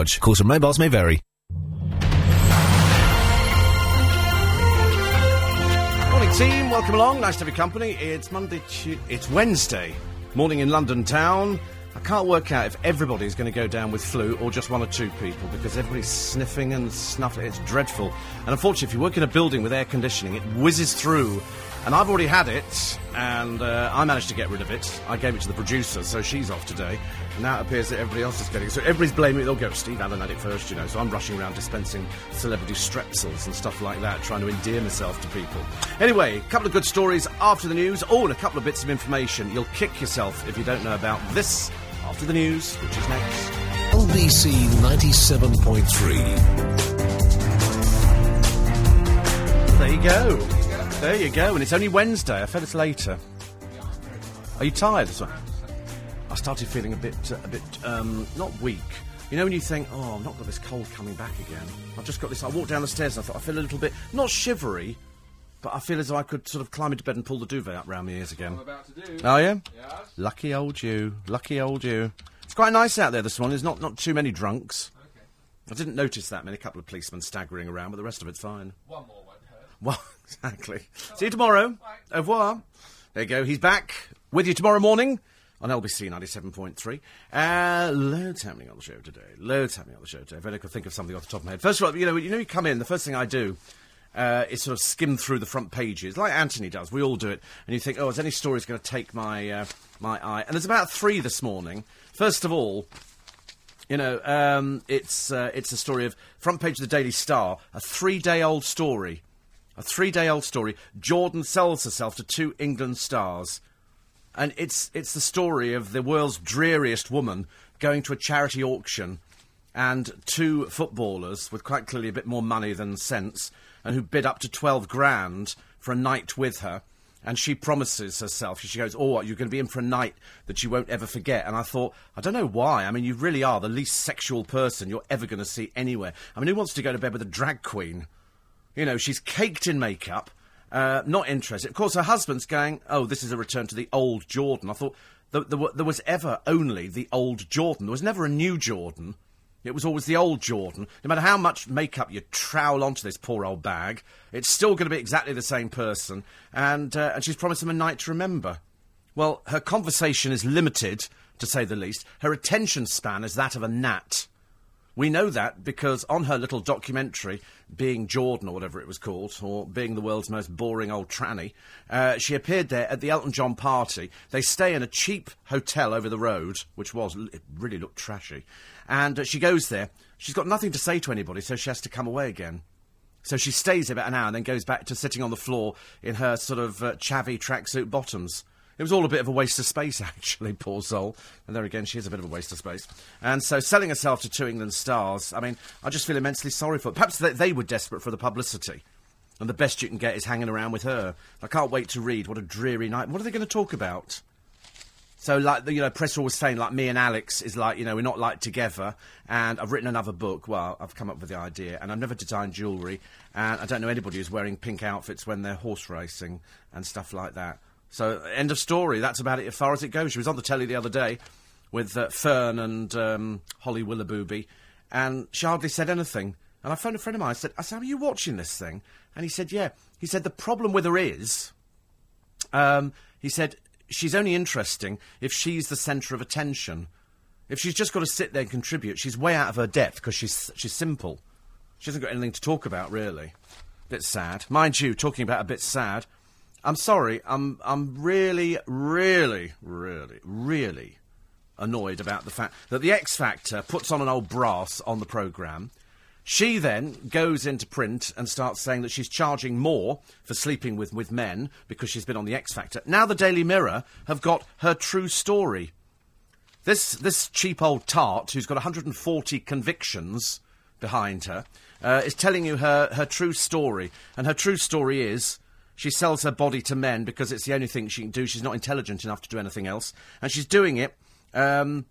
Calls from mobiles may vary. Morning, team. Welcome along. Nice to have your company. It's Monday. It's Wednesday. Morning in London town. I can't work out if everybody's going to go down with flu or just one or two people because everybody's sniffing and snuffling. It's dreadful. And unfortunately, if you work in a building with air conditioning, it whizzes through. And I've already had it, and uh, I managed to get rid of it. I gave it to the producer, so she's off today. And now it appears that everybody else is getting it. So everybody's blaming it. They'll go, Steve Allen had it first, you know. So I'm rushing around dispensing celebrity strepsils and stuff like that, trying to endear myself to people. Anyway, a couple of good stories after the news. Oh, and a couple of bits of information. You'll kick yourself if you don't know about this after the news, which is next. LBC 97.3. There you go. There you go. And it's only Wednesday. I felt it's later. Are you tired as well? I started feeling a bit, uh, a bit, um, not weak. You know when you think, oh, I've not got this cold coming back again. I've just got this. I walked down the stairs and I thought I feel a little bit, not shivery, but I feel as though I could sort of climb into bed and pull the duvet up round my ears again. about to do. Oh yeah. Yes. Lucky old you. Lucky old you. It's quite nice out there this morning. There's not not too many drunks. Okay. I didn't notice that many. A couple of policemen staggering around, but the rest of it's fine. One more won't hurt. Well, exactly. See you tomorrow. Au revoir. There you go. He's back with you tomorrow morning on LBC 97.3. Uh, loads happening on the show today. Loads happening on the show today. If I could think of something off the top of my head. First of all, you know, you know, you come in, the first thing I do uh, is sort of skim through the front pages, like Anthony does. We all do it. And you think, oh, is any stories going to take my, uh, my eye? And there's about three this morning. First of all, you know, um, it's uh, it's a story of front page of the Daily Star, a three-day-old story, a three-day-old story. Jordan sells herself to two England stars, and it's it's the story of the world's dreariest woman going to a charity auction, and two footballers with quite clearly a bit more money than sense, and who bid up to twelve grand for a night with her. And she promises herself, she goes, Oh, you're going to be in for a night that you won't ever forget. And I thought, I don't know why. I mean, you really are the least sexual person you're ever going to see anywhere. I mean, who wants to go to bed with a drag queen? You know, she's caked in makeup, uh, not interested. Of course, her husband's going, Oh, this is a return to the old Jordan. I thought there, there, there was ever only the old Jordan. There was never a new Jordan. It was always the old Jordan. No matter how much makeup you trowel onto this poor old bag, it's still going to be exactly the same person. And, uh, and she's promised him a night to remember. Well, her conversation is limited, to say the least. Her attention span is that of a gnat. We know that because on her little documentary, Being Jordan or whatever it was called, or Being the World's Most Boring Old Tranny, uh, she appeared there at the Elton John party. They stay in a cheap hotel over the road, which was, it really looked trashy. And uh, she goes there. She's got nothing to say to anybody, so she has to come away again. So she stays about an hour and then goes back to sitting on the floor in her sort of uh, chavvy tracksuit bottoms. It was all a bit of a waste of space, actually, poor soul. And there again, she is a bit of a waste of space. And so, selling herself to two England stars, I mean, I just feel immensely sorry for her. Perhaps they, they were desperate for the publicity. And the best you can get is hanging around with her. I can't wait to read. What a dreary night. What are they going to talk about? So, like, you know, Press was saying, like, me and Alex is like, you know, we're not like together. And I've written another book. Well, I've come up with the idea. And I've never designed jewellery. And I don't know anybody who's wearing pink outfits when they're horse racing and stuff like that. So, end of story. That's about it as far as it goes. She was on the telly the other day with uh, Fearne and um, Holly Willoughby. And she hardly said anything. And I phoned a friend of mine. I said, I said, are you watching this thing? And he said, yeah. He said, the problem with her is um, he said, she's only interesting if she's the centre of attention. If she's just got to sit there and contribute, she's way out of her depth because she's, she's simple. She hasn't got anything to talk about, really. Bit sad. Mind you, talking about a bit sad, I'm sorry, I'm, I'm really, really, really, really annoyed about the fact that the X Factor puts on an old brass on the programme. She then goes into print and starts saying that she's charging more for sleeping with, with men because she's been on the X Factor. Now the Daily Mirror have got her true story. This, this cheap old tart who's got 140 convictions behind her uh, is telling you her, her true story. And her true story is she sells her body to men because it's the only thing she can do. She's not intelligent enough to do anything else. And she's doing it um,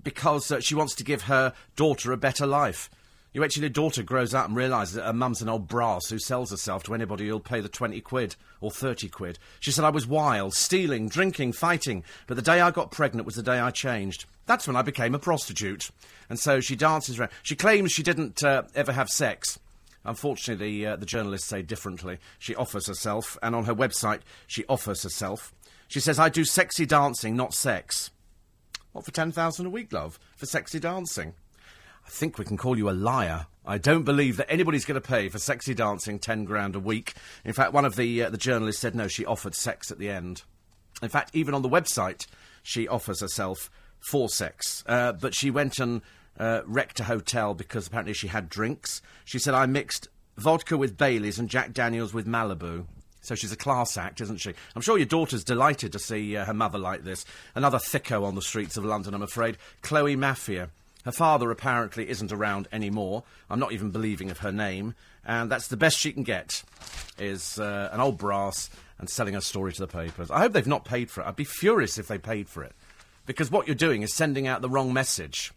because uh, she wants to give her daughter a better life. You till your daughter grows up and realises that her mum's an old brass who sells herself to anybody who'll pay the 20 quid or 30 quid. She said I was wild, stealing, drinking, fighting, but the day I got pregnant was the day I changed. That's when I became a prostitute. And so she dances around. She claims she didn't uh, ever have sex. Unfortunately, uh, the journalists say differently. She offers herself, and on her website, she offers herself. She says, I do sexy dancing, not sex. What, for 10,000 a week, love? For sexy dancing? I think we can call you a liar. I don't believe that anybody's going to pay for sexy dancing 10 grand a week. In fact, one of the, uh, the journalists said no, she offered sex at the end. In fact, even on the website, she offers herself for sex. Uh, but she went and uh, wrecked a hotel because apparently she had drinks. She said, I mixed vodka with Bailey's and Jack Daniels with Malibu. So she's a class act, isn't she? I'm sure your daughter's delighted to see uh, her mother like this. Another thicko on the streets of London, I'm afraid. Chloe Mafia. Her father apparently isn't around anymore. I'm not even believing of her name. And that's the best she can get, is uh, an old brass and selling her story to the papers. I hope they've not paid for it. I'd be furious if they paid for it. Because what you're doing is sending out the wrong message.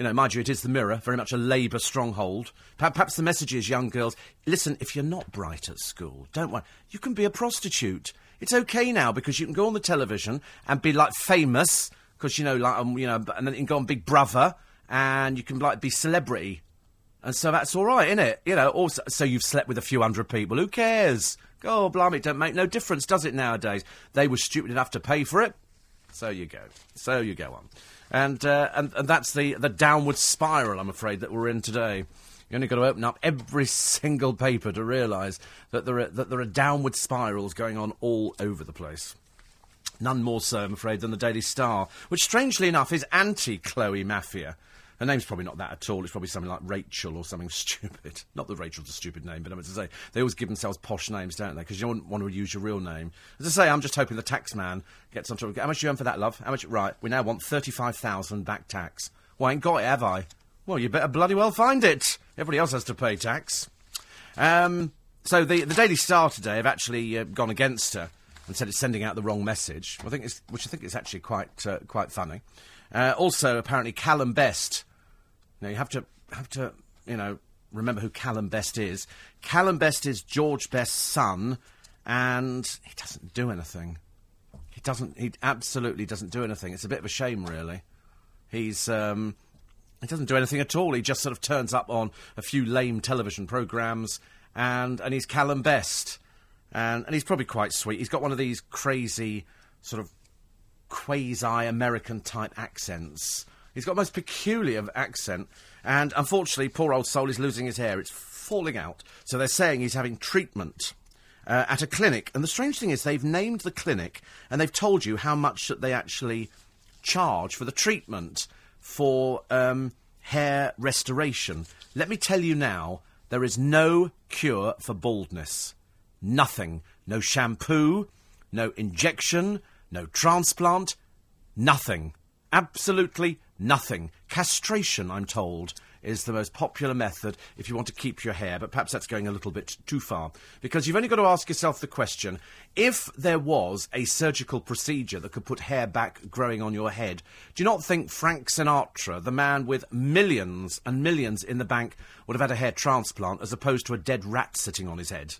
You know, mind you, it is the Mirror, very much a Labour stronghold. Perhaps the message is, young girls, listen, if you're not bright at school, don't worry. You can be a prostitute. It's okay now because you can go on the television and be like famous because you know, like um, you know, and then you can go on Big Brother and you can like be celebrity, and so that's all right, isn't it? You know, also, so you've slept with a few hundred people. Who cares? Oh, blimey, it don't make no difference, does it nowadays? They were stupid enough to pay for it. So you go. So you go on. And, uh, and, and that's the, the downward spiral, I'm afraid, that we're in today. You only got to open up every single paper to realise that there are that there are downward spirals going on all over the place. None more so, I'm afraid, than the Daily Star, which, strangely enough, is anti-Chloe Mafia. Her name's probably not that at all. It's probably something like Rachel or something stupid. Not that Rachel's a stupid name, but I mean to say, they always give themselves posh names, don't they? Because you don't want to use your real name. As I say, I'm just hoping the tax man gets onto. How much you earn for that, love? How much? Right, we now want thirty-five thousand back tax. Well, I ain't got it, have I? Well, you better bloody well find it. Everybody else has to pay tax. Um, so the the Daily Star today have actually uh, gone against her and said it's sending out the wrong message. I think it's, which I think is actually quite uh, quite funny. Uh, also, apparently, Calum Best now you have to have to you know remember who Calum Best is. Calum Best is George Best's son, and he doesn't do anything. He doesn't. He absolutely doesn't do anything. It's a bit of a shame, really. He's. Um, he doesn't do anything at all. He just sort of turns up on a few lame television programs, and and he's Calum Best, and and he's probably quite sweet. He's got one of these crazy sort of quasi American type accents He's got a most peculiar accent, and unfortunately, poor old soul is losing his hair. It's falling out. So they're saying he's having treatment. Uh, at a clinic, and the strange thing is they've named the clinic and they've told you how much that they actually charge for the treatment for um, hair restoration. Let me tell you now, there is no cure for baldness. Nothing. No shampoo, no injection, no transplant, nothing. Absolutely Nothing. Castration, I'm told, is the most popular method if you want to keep your hair, but perhaps that's going a little bit too far. Because you've only got to ask yourself the question if there was a surgical procedure that could put hair back growing on your head, do you not think Frank Sinatra, the man with millions and millions in the bank, would have had a hair transplant as opposed to a dead rat sitting on his head?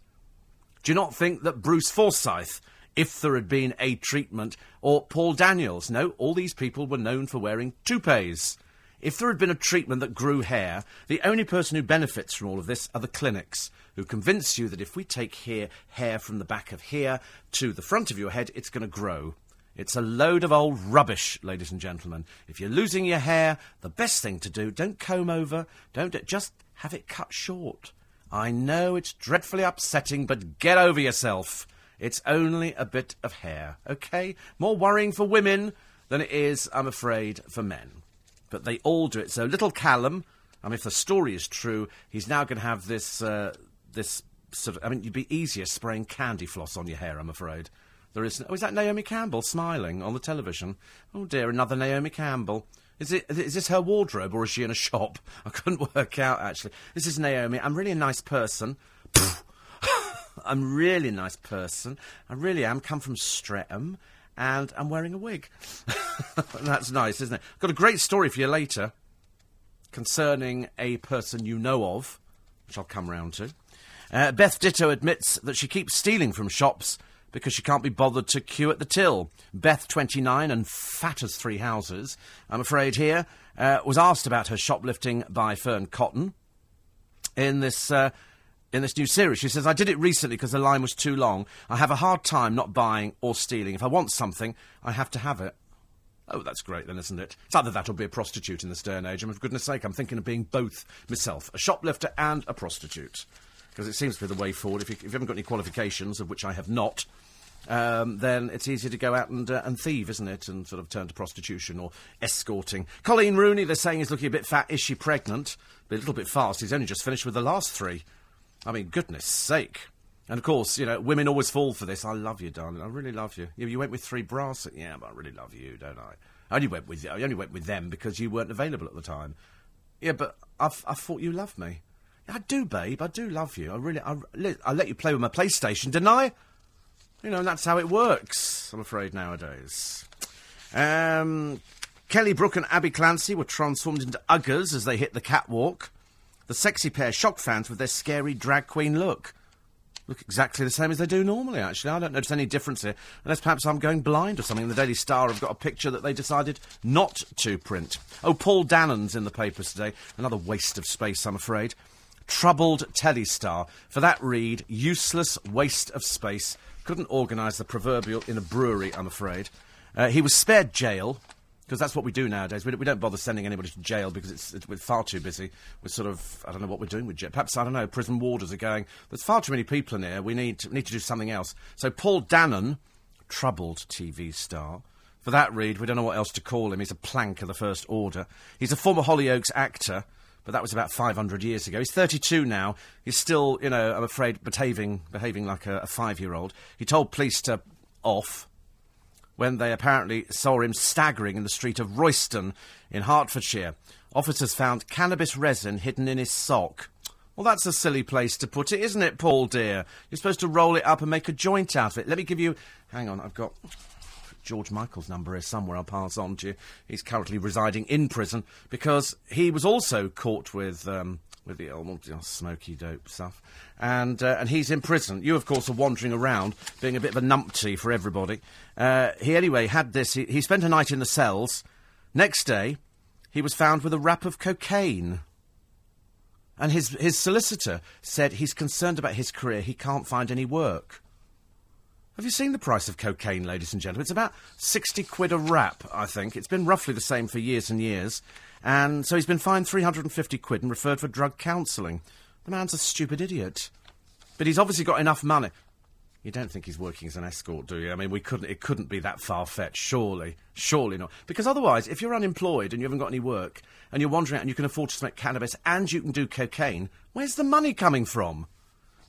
Do you not think that Bruce Forsyth if there had been a treatment, or Paul Daniels. No, all these people were known for wearing toupees. If there had been a treatment that grew hair, the only person who benefits from all of this are the clinics, who convince you that if we take here hair from the back of here to the front of your head, it's going to grow. It's a load of old rubbish, ladies and gentlemen. If you're losing your hair, the best thing to do, don't comb over, don't just have it cut short. I know it's dreadfully upsetting, but get over yourself. It's only a bit of hair, okay? More worrying for women than it is, I'm afraid, for men. But they all do it. So little Calum, I mean, if the story is true, he's now going to have this, uh, this sort of. I mean, you'd be easier spraying candy floss on your hair, I'm afraid. There is. Oh, is that Naomi Campbell smiling on the television? Oh dear, another Naomi Campbell. Is it? Is this her wardrobe or is she in a shop? I couldn't work out actually. This is Naomi. I'm really a nice person. I'm really a nice person. I really am. Come from Streatham, and I'm wearing a wig. That's nice, isn't it? Got a great story for you later. concerning a person you know of, which I'll come round to. Uh, Beth Ditto admits that she keeps stealing from shops because she can't be bothered to queue at the till. Beth, 29 and fat as three houses, I'm afraid here, uh, was asked about her shoplifting by Fearne Cotton in this. Uh, in this new series, she says, I did it recently because the line was too long. I have a hard time not buying or stealing. If I want something, I have to have it. Oh, that's great then, isn't it? It's either that or be a prostitute in day and age. And for goodness sake, I'm thinking of being both myself, a shoplifter and a prostitute. Because it seems to be the way forward. If you, if you haven't got any qualifications, of which I have not, um, then it's easier to go out and, uh, and thieve, isn't it? And sort of turn to prostitution or escorting. Coleen Rooney, they're saying, is looking a bit fat. Is she pregnant? But a little bit fast. He's only just finished with the last three. I mean, goodness sake. And of course, you know, women always fall for this. I love you, darling. I really love you. You, went with three brass. Yeah, but I really love you, don't I? I only went with I only went with them because you weren't available at the time. Yeah, but I've, I thought you loved me. I do, babe. I do love you. I really. I, I let you play with my PlayStation, didn't I? You know, that's how it works. I'm afraid nowadays. Um, Kelly Brook and Abbey Clancy were transformed into uggers as they hit the catwalk. The sexy pair shocked fans with their scary drag queen look. Look exactly the same as they do normally, actually. I don't notice any difference here, unless perhaps I'm going blind or something. The Daily Star have got a picture that they decided not to print. Oh, Paul Danan's in the papers today. Another waste of space, I'm afraid. Troubled telly star. For that read, useless waste of space. Couldn't organise the proverbial in a brewery, I'm afraid. Uh, he was spared jail, because that's what we do nowadays. We, we, don't bother sending anybody to jail because it's, it's, we're far too busy. We're sort of, I don't know what we're doing with jail. Perhaps, I don't know, prison warders are going, there's far too many people in here. We need to, need to do something else. So Paul Danan, troubled TV star. For that read, we don't know what else to call him. He's a plank of the First Order. He's a former Hollyoaks actor but that was about 500 years ago. He's 32 now. He's still, you know, I'm afraid, behaving, behaving like a, a five year old. He told police to off when they apparently saw him staggering in the street of Royston in Hertfordshire. Officers found cannabis resin hidden in his sock. Well, that's a silly place to put it, isn't it, Paul, dear? You're supposed to roll it up and make a joint out of it. Let me give you. Hang on, I've got. George Michael's number is somewhere. I'll pass on to you. He's currently residing in prison because he was also caught with um, with the old smoky dope stuff, and uh, and he's in prison. You, of course, are wandering around being a bit of a numpty for everybody. Uh, he anyway had this. He, he spent a night in the cells. Next day, he was found with a wrap of cocaine. And his, his solicitor said he's concerned about his career. He can't find any work. Have you seen the price of cocaine, ladies and gentlemen? It's about 60 quid a wrap, I think. It's been roughly the same for years and years. And so he's been fined 350 quid and referred for drug counselling. The man's a stupid idiot. But he's obviously got enough money. You don't think he's working as an escort, do you? I mean, we couldn't. It couldn't be that far fetched, surely, surely not. Because otherwise, if you're unemployed and you haven't got any work, and you're wandering out and you can afford to smoke cannabis and you can do cocaine, where's the money coming from?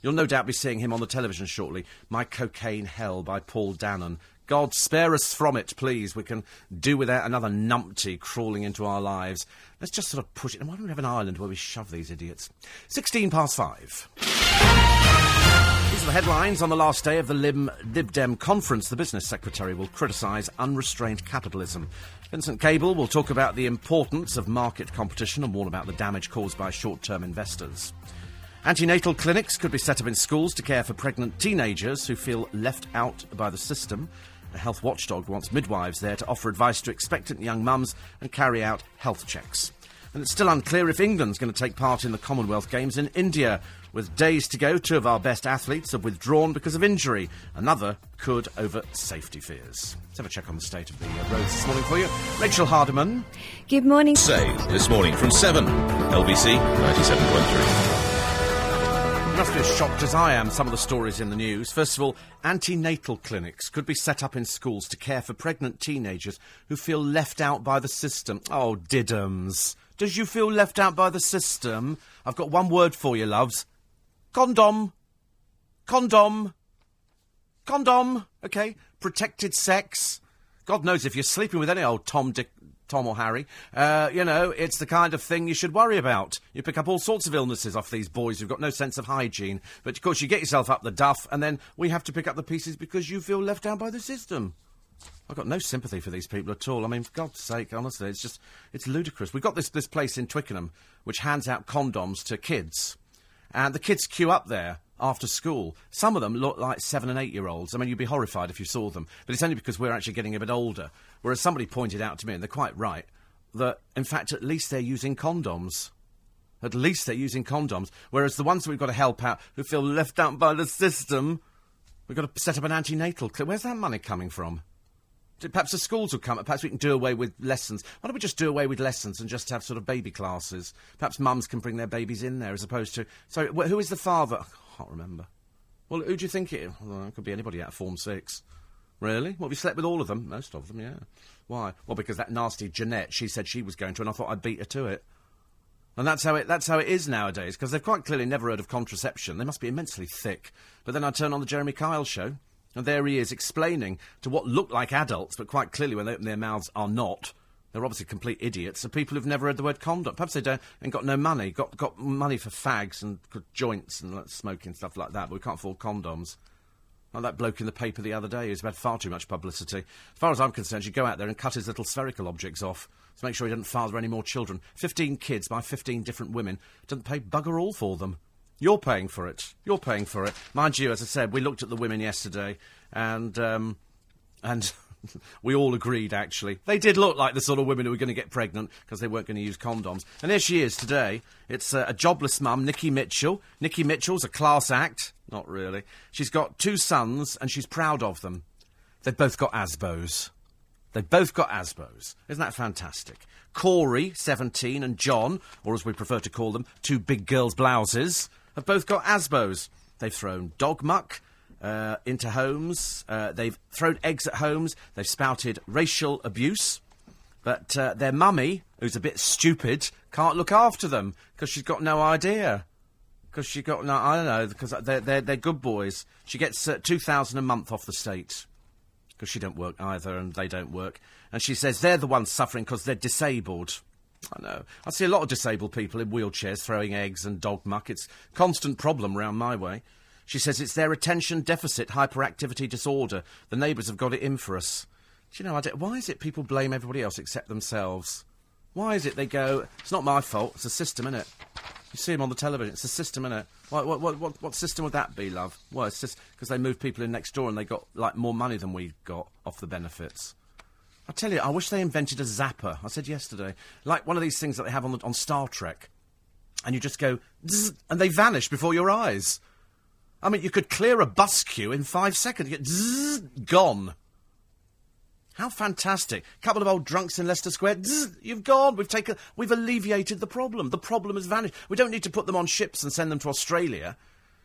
You'll no doubt be seeing him on the television shortly. My Cocaine Hell by Paul Danan. God spare us from it, please. We can do without another numpty crawling into our lives. Let's just sort of push it. And why don't we have an island where we shove these idiots? 16 past five. These are the headlines on the last day of the Lib Dem conference. The business secretary will criticise unrestrained capitalism. Vincent Cable will talk about the importance of market competition and warn about the damage caused by short term investors. Antenatal clinics could be set up in schools to care for pregnant teenagers who feel left out by the system. A health watchdog wants midwives there to offer advice to expectant young mums and carry out health checks. And it's still unclear if England's going to take part in the Commonwealth Games in India. With days to go, two of our best athletes have withdrawn because of injury. Another could over safety fears. Let's have a check on the state of the uh, roads this morning for you. Rachel Hardiman. Good morning. Say this morning from 7, LBC 97.3 must be as shocked as I am some of the stories in the news. First of all, antenatal clinics could be set up in schools to care for pregnant teenagers who feel left out by the system. Oh, diddums. Does you feel left out by the system? I've got one word for you, loves. Condom. Condom. Condom. Okay? Protected sex. God knows if you're sleeping with any old Tom, Dick, Tom or Harry, uh, you know, it's the kind of thing you should worry about. You pick up all sorts of illnesses off these boys who've got no sense of hygiene. But of course, you get yourself up the duff, and then we have to pick up the pieces because you feel left out by the system. I've got no sympathy for these people at all. I mean, for God's sake, honestly, it's just, it's ludicrous. We've got this, this place in Twickenham which hands out condoms to kids. And the kids queue up there after school. Some of them look like seven and eight year olds. I mean, you'd be horrified if you saw them. But it's only because we're actually getting a bit older. Whereas somebody pointed out to me, and they're quite right, that in fact, at least they're using condoms. At least they're using condoms. Whereas the ones that we've got to help out who feel left out by the system, we've got to set up an antenatal clinic. Where's that money coming from? Perhaps the schools will come. Perhaps we can do away with lessons. Why don't we just do away with lessons and just have sort of baby classes? Perhaps mums can bring their babies in there as opposed to. Sorry, wh- who is the father? I can't remember. Well, who do you think it? Well, it could be anybody out of Form Six. Really? Well, we slept with all of them. Most of them, yeah. Why? Well, because that nasty Jeanette, she said she was going to, and I thought I'd beat her to it. And that's how it that's how it is nowadays, because they've quite clearly never heard of contraception. They must be immensely thick. But then I turn on the Jeremy Kyle show, and there he is explaining to what look like adults, but quite clearly when they open their mouths are not. They're obviously complete idiots. The people who've never heard the word condom. Perhaps they don't and got no money, got got money for fags and joints and like, smoking stuff like that, but we can't afford condoms. Like that bloke in the paper the other day who's had far too much publicity. As far as I'm concerned, you go out there and cut his little spherical objects off to make sure he doesn't father any more children. Fifteen kids by fifteen different women. Doesn't pay bugger all for them. You're paying for it. You're paying for it. Mind you, as I said, we looked at the women yesterday, and um, and we all agreed actually they did look like the sort of women who were going to get pregnant because they weren't going to use condoms. And here she is today. It's uh, a jobless mum, Nikki Mitchell. Nikki Mitchell's a class act. Not really. She's got two sons, and she's proud of them. They've both got ASBOs. They've both got ASBOs. Isn't that fantastic? Corey, 17, and John, or as we prefer to call them, two big girls' blouses, have both got ASBOs. They've thrown dog muck uh, into homes. Uh, they've thrown eggs at homes. They've spouted racial abuse. But uh, their mummy, who's a bit stupid, can't look after them because she's got no idea. Because she got no, I don't know, because they're, they're, they're good boys. She gets uh, 2000 a month off the state because she don't work either and they don't work. And she says they're the ones suffering because they're disabled. I know. I see a lot of disabled people in wheelchairs throwing eggs and dog muck. It's constant problem round my way. She says it's their attention deficit hyperactivity disorder. The neighbours have got it in for us. Do you know, why is it people blame everybody else except themselves? Why is it they go, it's not my fault, it's a system, innit? You see them on the television, it's a system, innit? What, what, what, what, system would that be, love? Well, it's just because they moved people in next door and they got, like, more money than we got off the benefits. I tell you, I wish they invented a zapper. I said yesterday, like one of these things that they have on, the, on Star Trek, and you just go, and they vanish before your eyes. I mean, you could clear a bus queue in five seconds. Get zzz, gone. How fantastic! A Couple of old drunks in Leicester Square. Zzz, you've gone. We've taken. We've alleviated the problem. The problem has vanished. We don't need to put them on ships and send them to Australia.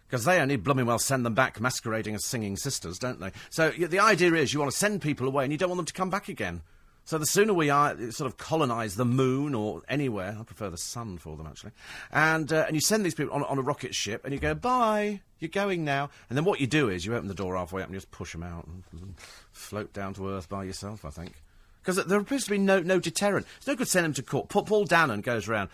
Because they only blooming well send them back masquerading as singing sisters, don't they? So the idea is you want to send people away and you don't want them to come back again. So the sooner we are, sort of colonise the moon or anywhere, I prefer the sun for them actually, and uh, and you send these people on, on a rocket ship and you go bye, you're going now, and then what you do is you open the door halfway up and you just push them out and, float down to earth by yourself, I think. Because there appears to be no no deterrent. It's no good sending them to court. Pa- Paul Danan goes around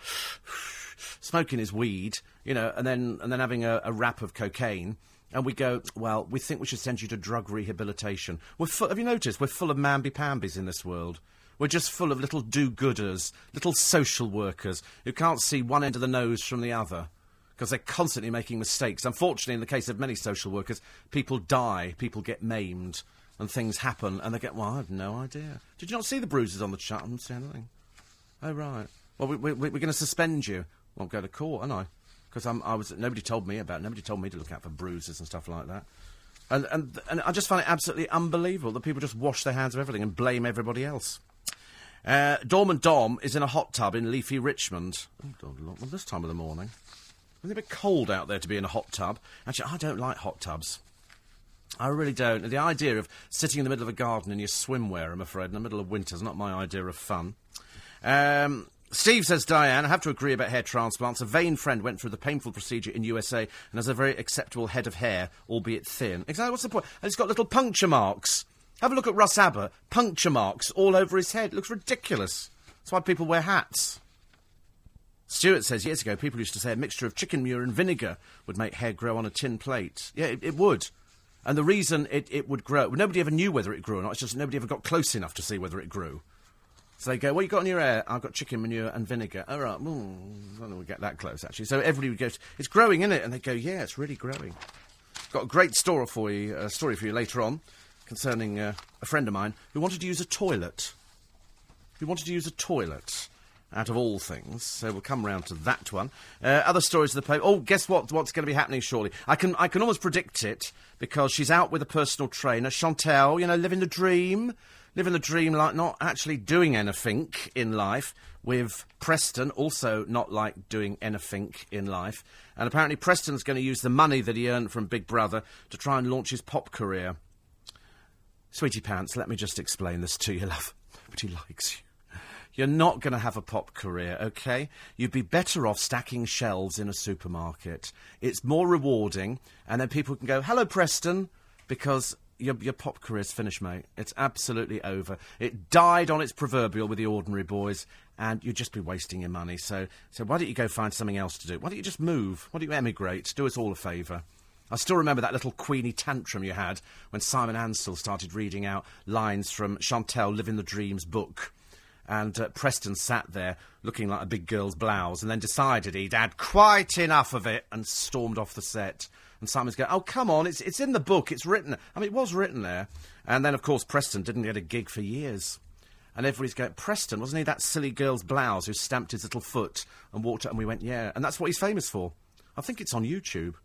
smoking his weed, you know, and then and then having a, a wrap of cocaine. And we go, well, we think we should send you to drug rehabilitation. We're full, have you noticed? We're full of mamby-pambies in this world. We're just full of little do-gooders, little social workers who can't see one end of the nose from the other because they're constantly making mistakes. Unfortunately, in the case of many social workers, people die, people get maimed, and things happen, and they get, well, I have no idea. Did you not see the bruises on the chart? I didn't see anything. Oh, right. Well, we, we, we're going to suspend you. Won't go to court, aren't I? Because I was nobody told me about. Nobody told me to look out for bruises and stuff like that. And and and I just find it absolutely unbelievable that people just wash their hands of everything and blame everybody else. Uh, Dormant Dom is in a hot tub in leafy Richmond. Oh, God, well, this time of the morning. Isn't it a bit cold out there to be in a hot tub? Actually, I don't like hot tubs. I really don't. The idea of sitting in the middle of a garden in your swimwear, I'm afraid, in the middle of winter is not my idea of fun. Um, Steve says, Diane, I have to agree about hair transplants. A vain friend went through the painful procedure in USA and has a very acceptable head of hair, albeit thin. Exactly, what's the point? And it's got little puncture marks. Have a look at Russ Abbott. Puncture marks all over his head. It looks ridiculous. That's why people wear hats. Stuart says years ago people used to say a mixture of chicken manure and vinegar would make hair grow on a tin plate. Yeah, it, it would. And the reason it, it would grow, nobody ever knew whether it grew or not. It's just nobody ever got close enough to see whether it grew. So they go, what you got in your air? I've got chicken manure and vinegar. All right, well, I don't know we get that close, actually. So everybody goes, it's growing, isn't it? And they go, yeah, it's really growing. Got a great story for you, uh, story for you later on concerning uh, a friend of mine who wanted to use a toilet. Who wanted to use a toilet out of all things. So we'll come round to that one. Uh, other stories of the paper. Oh, guess what? What's going to be happening shortly? I can I can almost predict it because she's out with a personal trainer, Chantelle. You know, living the dream, living the dream, like not actually doing anything in life. With Preston, also not like doing anything in life. And apparently, Preston's going to use the money that he earned from Big Brother to try and launch his pop career. Sweetie Pants, let me just explain this to you, love. Nobody likes you. You're not going to have a pop career, okay? You'd be better off stacking shelves in a supermarket. It's more rewarding, and then people can go, hello, Preston, because your, your pop career's finished, mate. It's absolutely over. It died on its proverbial with the ordinary boys, and you'd just be wasting your money. So, so why don't you go find something else to do? Why don't you just move? Why don't you emigrate? Do us all a favour. I still remember that little Queenie tantrum you had when Simon Amstell started reading out lines from Chantelle Living the Dreams book. And uh, Preston sat there looking like a big girl's blouse and then decided he'd had quite enough of it and stormed off the set. And Simon's going, Oh, come on, it's, it's in the book, it's written. I mean, it was written there. And then, of course, Preston didn't get a gig for years. And everybody's going, Preston, wasn't he that silly girl's blouse who stamped his little foot and walked up? And we went, Yeah. And that's what he's famous for. I think it's on YouTube.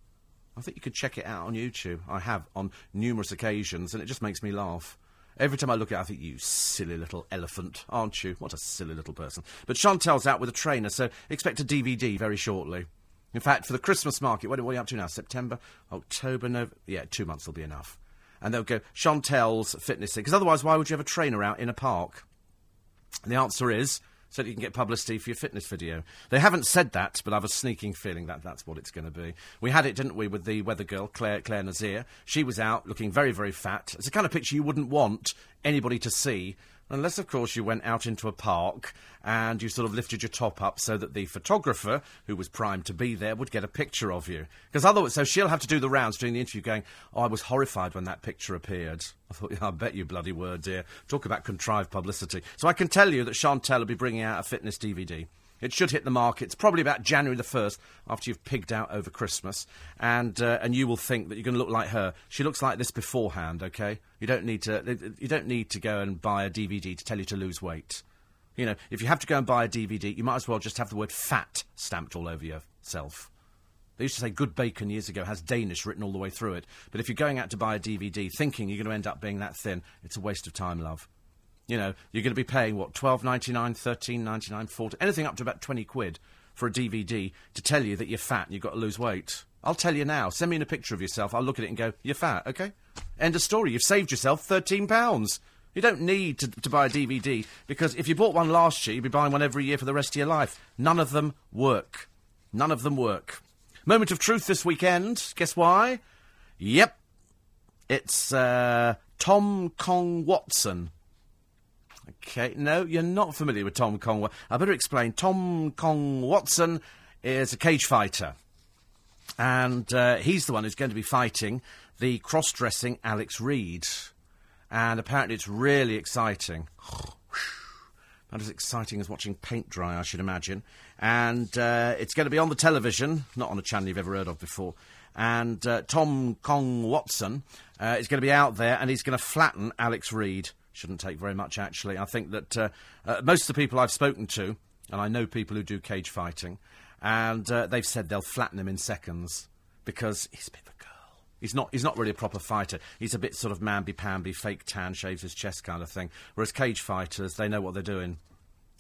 I think you could check it out on YouTube. I have on numerous occasions, and it just makes me laugh. Every time I look at it, I think, you silly little elephant, aren't you? What a silly little person. But Chantelle's out with a trainer, so expect a DVD very shortly. In fact, for the Christmas market, what, what are you up to now? September, October, November? Yeah, two months will be enough. And they'll go, Chantelle's fitness thing. Because otherwise, why would you have a trainer out in a park? And the answer is so that you can get publicity for your fitness video. They haven't said that, but I have a sneaking feeling that that's what it's going to be. We had it, didn't we, with the weather girl, Clare, Clare Nasir. She was out looking very, very fat. It's the kind of picture you wouldn't want anybody to see. Unless, of course, you went out into a park and you sort of lifted your top up so that the photographer, who was primed to be there, would get a picture of you. Because otherwise, so she'll have to do the rounds during the interview going, Oh, I was horrified when that picture appeared. I thought, yeah, I bet you bloody were, dear. Talk about contrived publicity. So I can tell you that Chantelle will be bringing out a fitness DVD. It should hit the markets probably about January the 1st after you've pigged out over Christmas. And, uh, and you will think that you're going to look like her. She looks like this beforehand, okay? You don't, need to, you don't need to go and buy a DVD to tell you to lose weight. You know, if you have to go and buy a DVD, you might as well just have the word fat stamped all over yourself. They used to say good bacon years ago has Danish written all the way through it. But if you're going out to buy a DVD thinking you're going to end up being that thin, it's a waste of time, love. You know, you're going to be paying, what, twelve ninety nine, thirteen ninety nine, forty, anything up to about 20 quid for a DVD to tell you that you're fat and you've got to lose weight. I'll tell you now. Send me in a picture of yourself. I'll look at it and go, you're fat, okay? End of story. You've saved yourself £13. You don't need to, to buy a DVD because if you bought one last year, you'd be buying one every year for the rest of your life. None of them work. None of them work. Moment of truth this weekend. Guess why? Yep. It's uh, Tom Kong Watson. Okay, no, you're not familiar with Tom Kong. I better explain. Tom Kong Watson is a cage fighter. And uh, he's the one who's going to be fighting the cross dressing Alex Reid. And apparently it's really exciting. Not as exciting as watching paint dry, I should imagine. And uh, it's going to be on the television, not on a channel you've ever heard of before. And uh, Tom Kong Watson uh, is going to be out there and he's going to flatten Alex Reid. Shouldn't take very much, actually. I think that uh, uh, most of the people I've spoken to, and I know people who do cage fighting, and uh, they've said they'll flatten him in seconds because he's a bit of a girl. He's not. He's not really a proper fighter. He's a bit sort of mamby-pamby, fake tan, shaves his chest kind of thing. Whereas cage fighters, they know what they're doing.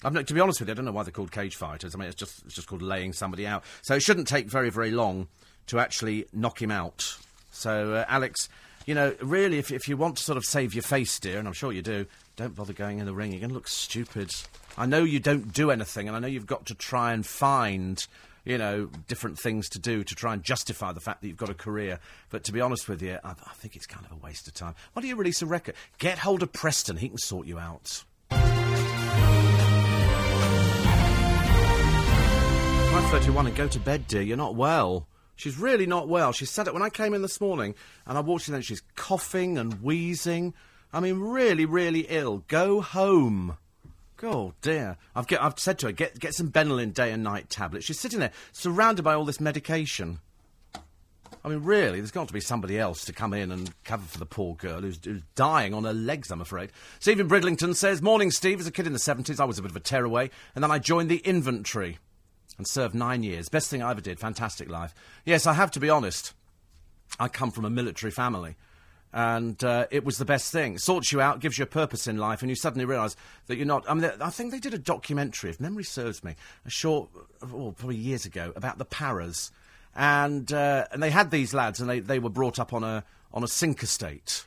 I'm no, to be honest with you, I don't know why they're called cage fighters. I mean, it's just it's just called laying somebody out. So it shouldn't take very very long to actually knock him out. So uh, Alex, you know, really, if if you want to sort of save your face, dear, and I'm sure you do, don't bother going in the ring. You're going to look stupid. I know you don't do anything, and I know you've got to try and find you know, different things to do to try and justify the fact that you've got a career. But to be honest with you, I, I think it's kind of a waste of time. Why don't you release a record? Get hold of Preston, he can sort you out. 5.31 and go to bed, dear. You're not well. She's really not well. She said it when I came in this morning and I walked in and she's coughing and wheezing. I mean, really, really ill. Go home. Oh dear. I've, get, I've said to her, get, get some Benylin day and night tablets. She's sitting there surrounded by all this medication. I mean, really, there's got to be somebody else to come in and cover for the poor girl who's, who's dying on her legs, I'm afraid. Stephen Bridlington says, Morning, Steve. As a kid in the 70s, I was a bit of a tearaway, and then I joined the infantry and served nine years. Best thing I ever did. Fantastic life. Yes, I have to be honest. I come from a military family. And uh, it was the best thing. Sorts you out, gives you a purpose in life, and you suddenly realise that you're not. I mean, I think they did a documentary, if memory serves me, a short, oh, probably years ago, about the paras, and uh, and they had these lads, and they, they were brought up on a on a sink estate,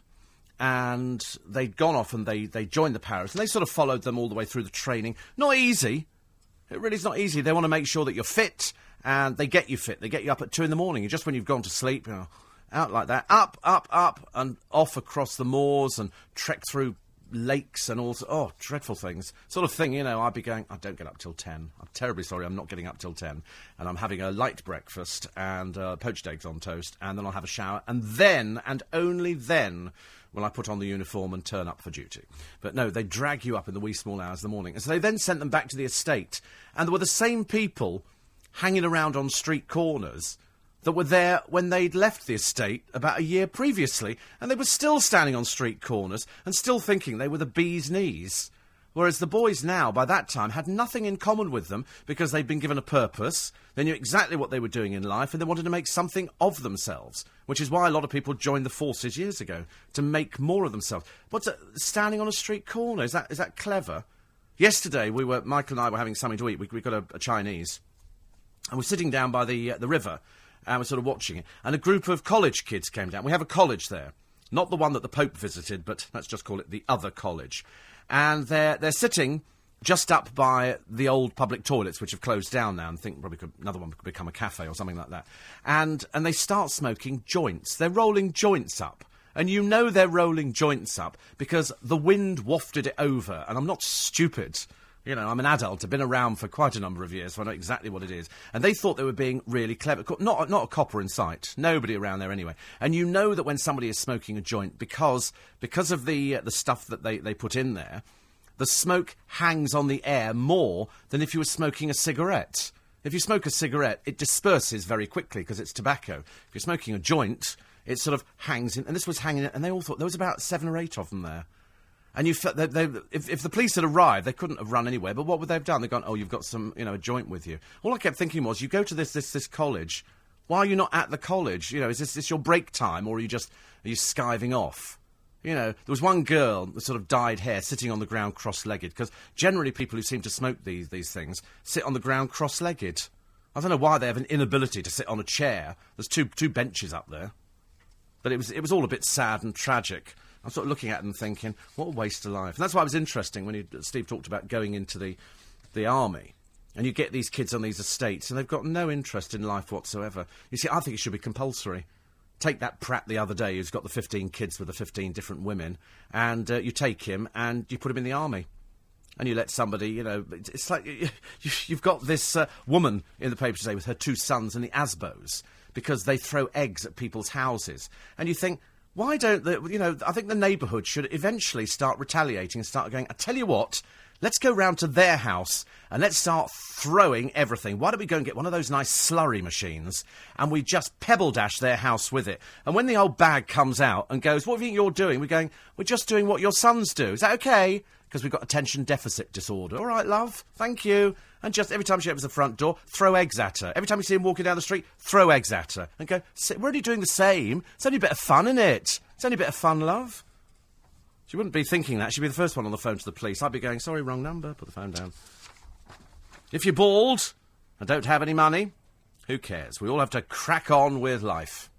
and they'd gone off and they they joined the paras, and they sort of followed them all the way through the training. Not easy, it really is not easy. They want to make sure that you're fit, and they get you fit. They get you up at two in the morning, and just when you've gone to sleep, you know, out like that, up, up, up, and off across the moors and trek through lakes and all. Oh, dreadful things. Sort of thing, you know. I'd be going. I don't get up till ten. I'm terribly sorry. I'm not getting up till ten, and I'm having a light breakfast and uh, poached eggs on toast, and then I'll have a shower, and then and only then will I put on the uniform and turn up for duty. But no, they drag you up in the wee small hours of the morning. And so they then sent them back to the estate. And there were the same people hanging around on street corners that were there when they'd left the estate about a year previously. And they were still standing on street corners and still thinking they were the bee's knees. Whereas the boys now, by that time, had nothing in common with them because they'd been given a purpose, they knew exactly what they were doing in life, and they wanted to make something of themselves. Which is why a lot of people joined the forces years ago, to make more of themselves. What's uh, standing on a street corner? Is that, is that clever? Yesterday, we were, Michael and I were having something to eat. We, we got a, a Chinese. And we're sitting down by the, uh, the river, and we're sort of watching it. And a group of college kids came down. We have a college there. Not the one that the Pope visited, but let's just call it the other college and they're they're sitting just up by the old public toilets, which have closed down now, and think probably could, another one could become a cafe or something like that. And and they start smoking joints. They're rolling joints up. And you know they're rolling joints up because the wind wafted it over. And I'm not stupid. You know, I'm an adult. I've been around for quite a number of years, so I know exactly what it is. And they thought they were being really clever. Not, not a copper in sight. Nobody around there anyway. And you know that when somebody is smoking a joint, because, because of the, uh, the stuff that they, they put in there, the smoke hangs on the air more than if you were smoking a cigarette. If you smoke a cigarette, it disperses very quickly because it's tobacco. If you're smoking a joint, it sort of hangs in. And this was hanging, and they all thought there was about seven or eight of them there. And you, they, they, if, if the police had arrived, they couldn't have run anywhere. But what would they have done? They've gone, oh, you've got some, you know, a joint with you. All I kept thinking was, you go to this, this, this college. Why are you not at the college? You know, is this, this your break time, or are you just are you skiving off? You know, there was one girl with sort of dyed hair sitting on the ground cross-legged because generally people who seem to smoke these these things sit on the ground cross-legged. I don't know why they have an inability to sit on a chair. There's two two benches up there, but it was it was all a bit sad and tragic. I'm sort of looking at and thinking, what a waste of life. And that's why it was interesting when you, Steve talked about going into the the army. And you get these kids on these estates, and they've got no interest in life whatsoever. You see, I think it should be compulsory take that prat the other day who's got the 15 kids with the 15 different women, and uh, you take him and you put him in the army. And you let somebody, you know, it's, it's like you, have got this uh, woman in the paper today with her two sons and the Asbos because they throw eggs at people's houses. And you think, why don't the, you know, I think the neighbourhood should eventually start retaliating and start going, I tell you what, Let's go round to their house and let's start throwing everything. Why don't we go and get one of those nice slurry machines and we just pebble dash their house with it? And when the old bag comes out and goes, What do you think you're doing? We're going, We're just doing what your sons do. Is that okay? Because we've got attention deficit disorder. All right, love. Thank you. And just every time she opens the front door, throw eggs at her. Every time you see him walking down the street, throw eggs at her. And go, We're only doing the same. It's only a bit of fun, isn't it? It's only a bit of fun, love. She wouldn't be thinking that. She'd be the first one on the phone to the police. I'd be going, sorry, wrong number. Put the phone down. If you're bald and don't have any money, who cares? We all have to crack on with life.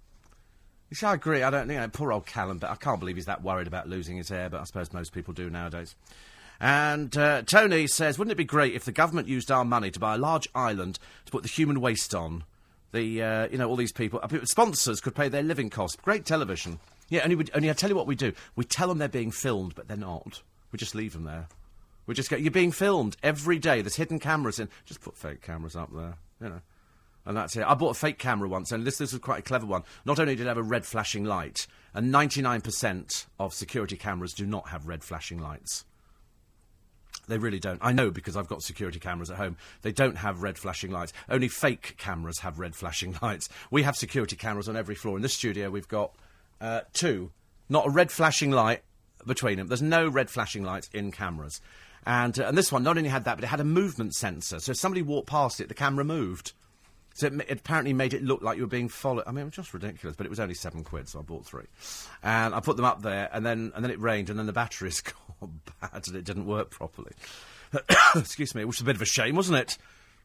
See, I agree. I don't, you know, poor old Calum, but I can't believe he's that worried about losing his hair, but I suppose most people do nowadays. And uh, Tony says, wouldn't it be great if the government used our money to buy a large island to put the human waste on? The, uh, you know, all these people, uh, sponsors could pay their living costs. Great television. Yeah, only, only I tell you what we do. We tell them they're being filmed, but they're not. We just leave them there. We just go, you're being filmed every day. There's hidden cameras in. Just put fake cameras up there, you know. And that's it. I bought a fake camera once, and this, this was quite a clever one. Not only did it have a red flashing light, and 99% of security cameras do not have red flashing lights. They really don't. I know because I've got security cameras at home. They don't have red flashing lights. Only fake cameras have red flashing lights. We have security cameras on every floor. In this studio, we've got uh, two. Not a red flashing light between them. There's no red flashing lights in cameras. And, uh, and this one not only had that, but it had a movement sensor. So if somebody walked past it, the camera moved. So it, it apparently made it look like you were being followed. I mean, it was just ridiculous, but it was only seven quid, so I bought three. And I put them up there, and then and then it rained, and then the batteries got bad, and it didn't work properly. Excuse me, which was a bit of a shame, wasn't it?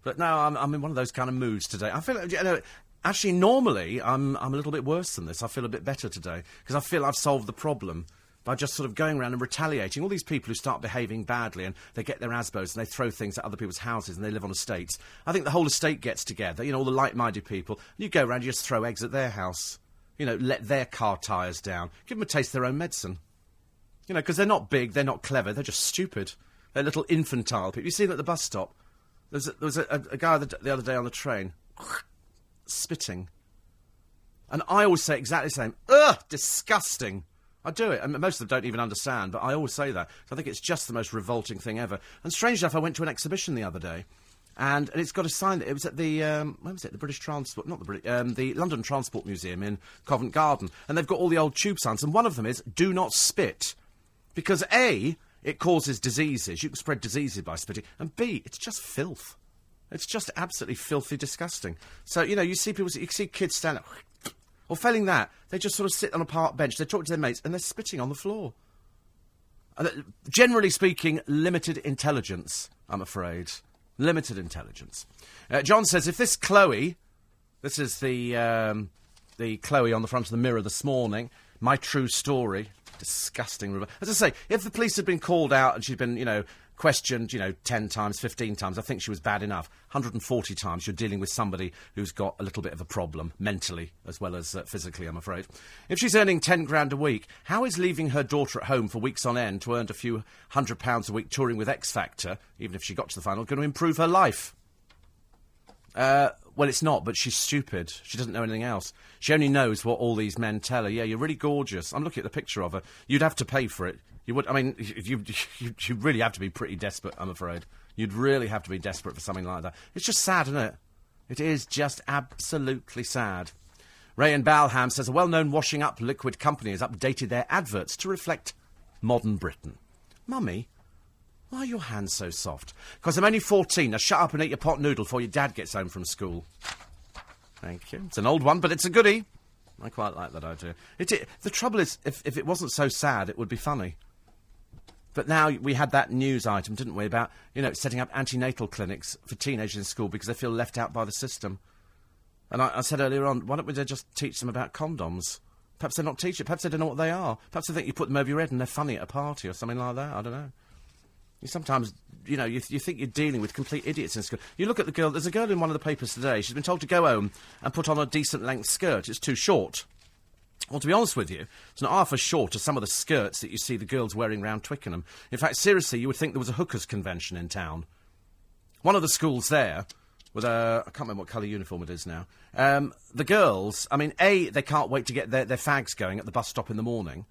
But now I'm, I'm in one of those kind of moods today. I feel, you know, actually, normally I'm I'm a little bit worse than this. I feel a bit better today because I feel I've solved the problem by just sort of going around and retaliating. All these people who start behaving badly and they get their ASBOs and they throw things at other people's houses and they live on estates. I think the whole estate gets together, you know, all the like minded people. You go around, you just throw eggs at their house. You know, let their car tyres down. Give them a taste of their own medicine. You know, because they're not big, they're not clever, they're just stupid. They're little infantile people. You see them at the bus stop. There was a, there was a, a, a guy the, the other day on the train spitting. And I always say exactly the same. Ugh, disgusting. I do it, and most of them don't even understand, but I always say that. So I think it's just the most revolting thing ever. And strange enough, I went to an exhibition the other day, and, and it's got a sign that it was at the um, where was it? The British Transport, not the um, the London Transport Museum in Covent Garden, and they've got all the old tube signs, and one of them is "Do not spit," because a it causes diseases. You can spread diseases by spitting, and b it's just filth. It's just absolutely filthy disgusting. So you know, you see people, you see kids stand. Or failing that, they just sort of sit on a park bench, they talk to their mates, and they're spitting on the floor. Uh, generally speaking, limited intelligence, I'm afraid. Limited intelligence. Uh, John says if this Chloe, this is the, um, the Chloe on the front of the mirror this morning, my true story, disgusting. As I say, if the police had been called out and she'd been, you know, questioned, you know, 10 times, 15 times, I think she was bad enough. 140 times, you're dealing with somebody who's got a little bit of a problem, mentally as well as uh, physically, I'm afraid. If she's earning 10 grand a week, how is leaving her daughter at home for weeks on end to earn a few hundred pounds a week touring with X Factor, even if she got to the final, going to improve her life? Uh, well, it's not, but she's stupid. She doesn't know anything else. She only knows what all these men tell her. Yeah, you're really gorgeous. I'm looking at the picture of her. You'd have to pay for it. You would. I mean, you you you really have to be pretty desperate. I'm afraid. You'd really have to be desperate for something like that. It's just sad, isn't it? It is just absolutely sad. Ray and Balham says a well-known washing up liquid company has updated their adverts to reflect modern Britain. Mummy, why are your hands so soft? Because I'm only 14. Now shut up and eat your pot noodle before your dad gets home from school. Thank you. It's an old one, but it's a goodie. I quite like that idea. It, it, the trouble is, if, if it wasn't so sad, it would be funny. But now we had that news item, didn't we, about, you know, setting up antenatal clinics for teenagers in school because they feel left out by the system. And I, I said earlier on, why don't we just teach them about condoms? Perhaps they're not teaching. Perhaps they don't know what they are. Perhaps they think you put them over your head and they're funny at a party or something like that. I don't know. You sometimes, you know, you, you think you're dealing with complete idiots in school. You look at the girl. There's a girl in one of the papers today. She's been told to go home and put on a decent length skirt. It's too short. Well, to be honest with you, it's not half as short as some of the skirts that you see the girls wearing round Twickenham. In fact, seriously, you would think there was a hookers convention in town. One of the schools there, with a I can't remember what colour uniform it is now. Um, the girls, I mean, a they can't wait to get their, their fags going at the bus stop in the morning.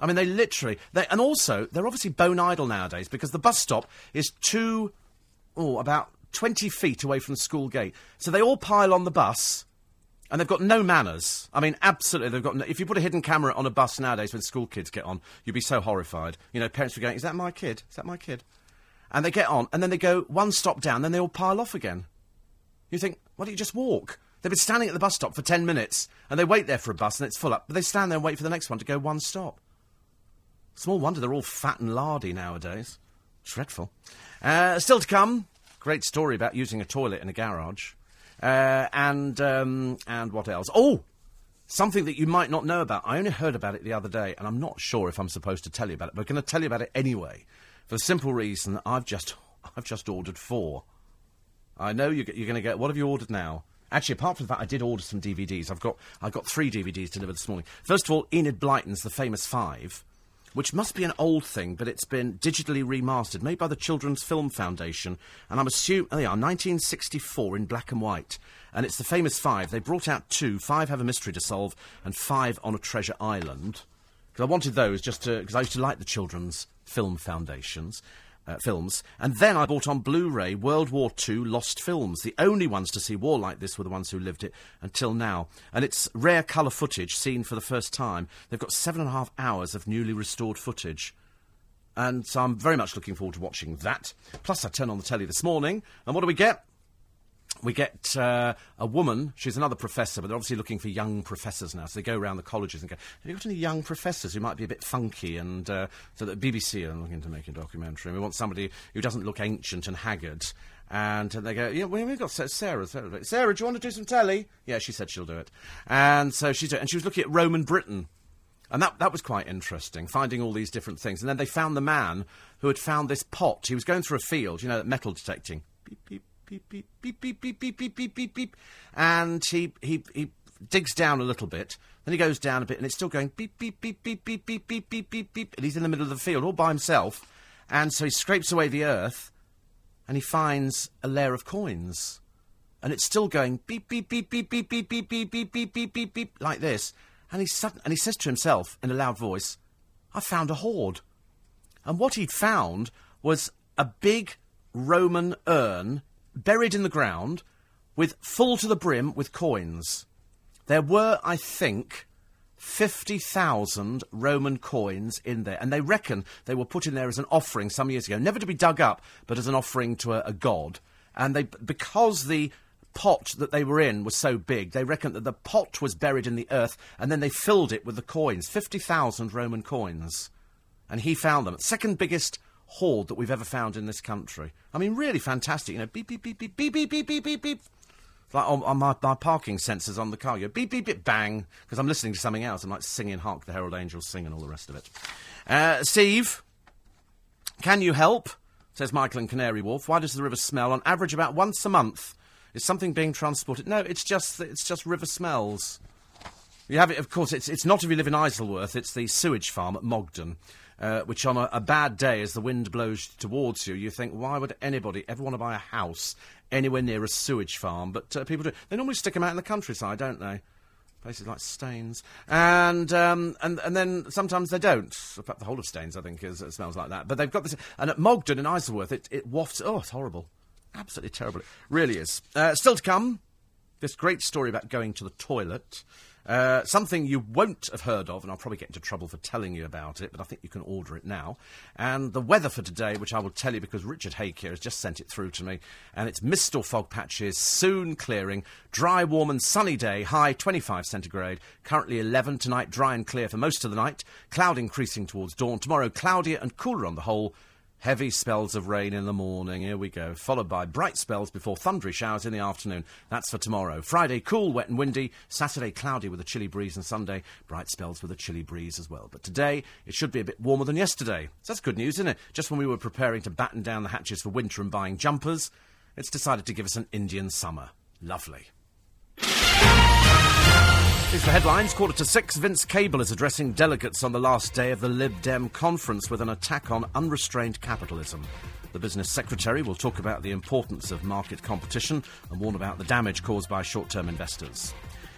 I mean, they literally, they, and also they're obviously bone idle nowadays because the bus stop is two, oh, about twenty feet away from the school gate. So they all pile on the bus. And they've got no manners. I mean, absolutely, they've got. No, if you put a hidden camera on a bus nowadays when school kids get on, you'd be so horrified. You know, parents would going, "Is that my kid? Is that my kid?" And they get on, and then they go one stop down, then they all pile off again. You think, why don't you just walk? They've been standing at the bus stop for ten minutes, and they wait there for a bus, and it's full up. But they stand there and wait for the next one to go one stop. Small wonder they're all fat and lardy nowadays. Dreadful. Uh, still to come, great story about using a toilet in a garage. Uh, and, um, and what else? Oh! Something that you might not know about. I only heard about it the other day, and I'm not sure if I'm supposed to tell you about it, but I'm going to tell you about it anyway. For the simple reason that I've just, I've just ordered four. I know you're, you're going to get. What have you ordered now? Actually, apart from that, I did order some DVDs. I've got, I've got three DVDs delivered this morning. First of all, Enid Blyton's The Famous Five. Which must be an old thing, but it's been digitally remastered, made by the Children's Film Foundation, and I'm assuming they are 1964 in black and white. And it's the famous five. They brought out two. Five have a mystery to solve, and five on a treasure island. Because I wanted those just to because I used to like the Children's Film Foundations. Uh, films, and then I bought on Blu-ray World War II lost films. The only ones to see war like this were the ones who lived it until now, and it's rare colour footage seen for the first time. They've got seven and a half hours of newly restored footage, and so I'm very much looking forward to watching that. Plus, I turned on the telly this morning, and what do we get? We get uh, a woman. She's another professor, but they're obviously looking for young professors now. So they go around the colleges and go, "Have you got any young professors who might be a bit funky?" And uh, so the BBC are looking to make a documentary. And we want somebody who doesn't look ancient and haggard. And they go, yeah, we've got Sarah, Sarah. Sarah, do you want to do some telly? Yeah, she said she'll do it. And so she's doing, and she was looking at Roman Britain. And that, that was quite interesting, finding all these different things. And then they found the man who had found this pot. He was going through a field, you know, metal detecting. Beep, beep, beep, beep, beep, beep, beep, beep, beep, beep, beep. And he, he, he digs down a little bit. Then he goes down a bit, and it's still going beep, beep, beep, beep, beep, beep, beep, beep, beep, beep. And he's in the middle of the field all by himself. And so he scrapes away the earth, and he finds a layer of coins. And it's still going beep, beep, beep, beep, beep, beep, beep, beep, beep, beep, beep, beep, beep, like this. And he, sudden, and he says to himself in a loud voice, I found a hoard. And what he'd found was a big Roman urn buried in the ground with full to the brim with coins. There were, I think, 50,000 Roman coins in there. And they reckon they were put in there as an offering some years ago, never to be dug up, but as an offering to a, a god. And they, because the pot that they were in was so big, they reckon that the pot was buried in the earth and then they filled it with the coins 50,000 Roman coins. And he found them. Second biggest hoard that we've ever found in this country. I mean, really fantastic. You know, beep, beep, beep, beep, beep, beep, beep, beep, beep, beep. Like on, on my, my parking sensors on the car. You go beep, beep, beep, bang. Because I'm listening to something else. I'm like singing Hark the Herald Angels Sing and all the rest of it. Uh, Steve, can you help? Says Michael in Canary Wharf. Why does the river smell? On average, about once a month. Is something being transported? No, it's just it's just river smells. You have it, of course. It's it's not if you live in Isleworth. It's the sewage farm at Mogden, uh, which on a, a bad day, as the wind blows towards you, you think, why would anybody ever want to buy a house anywhere near a sewage farm? But uh, people do. They normally stick them out in the countryside, don't they? Places like Staines, and um, and and then sometimes they don't. In fact, the whole of Staines, I think, is, it smells like that. But they've got this, and at Mogden in Isleworth, it, it wafts. Oh, it's horrible, absolutely terrible. It really is. Uh, still to come, this great story about going to the toilet. Uh, something you won't have heard of, and I'll probably get into trouble for telling you about it, but I think you can order it now. And the weather for today, which I will tell you because Richard Hake here has just sent it through to me, and it's mist or fog patches, soon clearing, dry, warm, and sunny day, high 25 centigrade, currently 11 tonight, dry and clear for most of the night, cloud increasing towards dawn. Tomorrow, cloudier and cooler on the whole. Heavy spells of rain in the morning, here we go, followed by bright spells before thundery showers in the afternoon. That's for tomorrow. Friday, cool, wet and windy. Saturday, cloudy with a chilly breeze. And Sunday, bright spells with a chilly breeze as well. But today, it should be a bit warmer than yesterday. So that's good news, isn't it? Just when we were preparing to batten down the hatches for winter and buying jumpers, it's decided to give us an Indian summer. Lovely. Here's the headlines. Quarter to six. Vince Cable is addressing delegates on the last day of the Lib Dem conference with an attack on unrestrained capitalism. The business secretary will talk about the importance of market competition and warn about the damage caused by short term investors.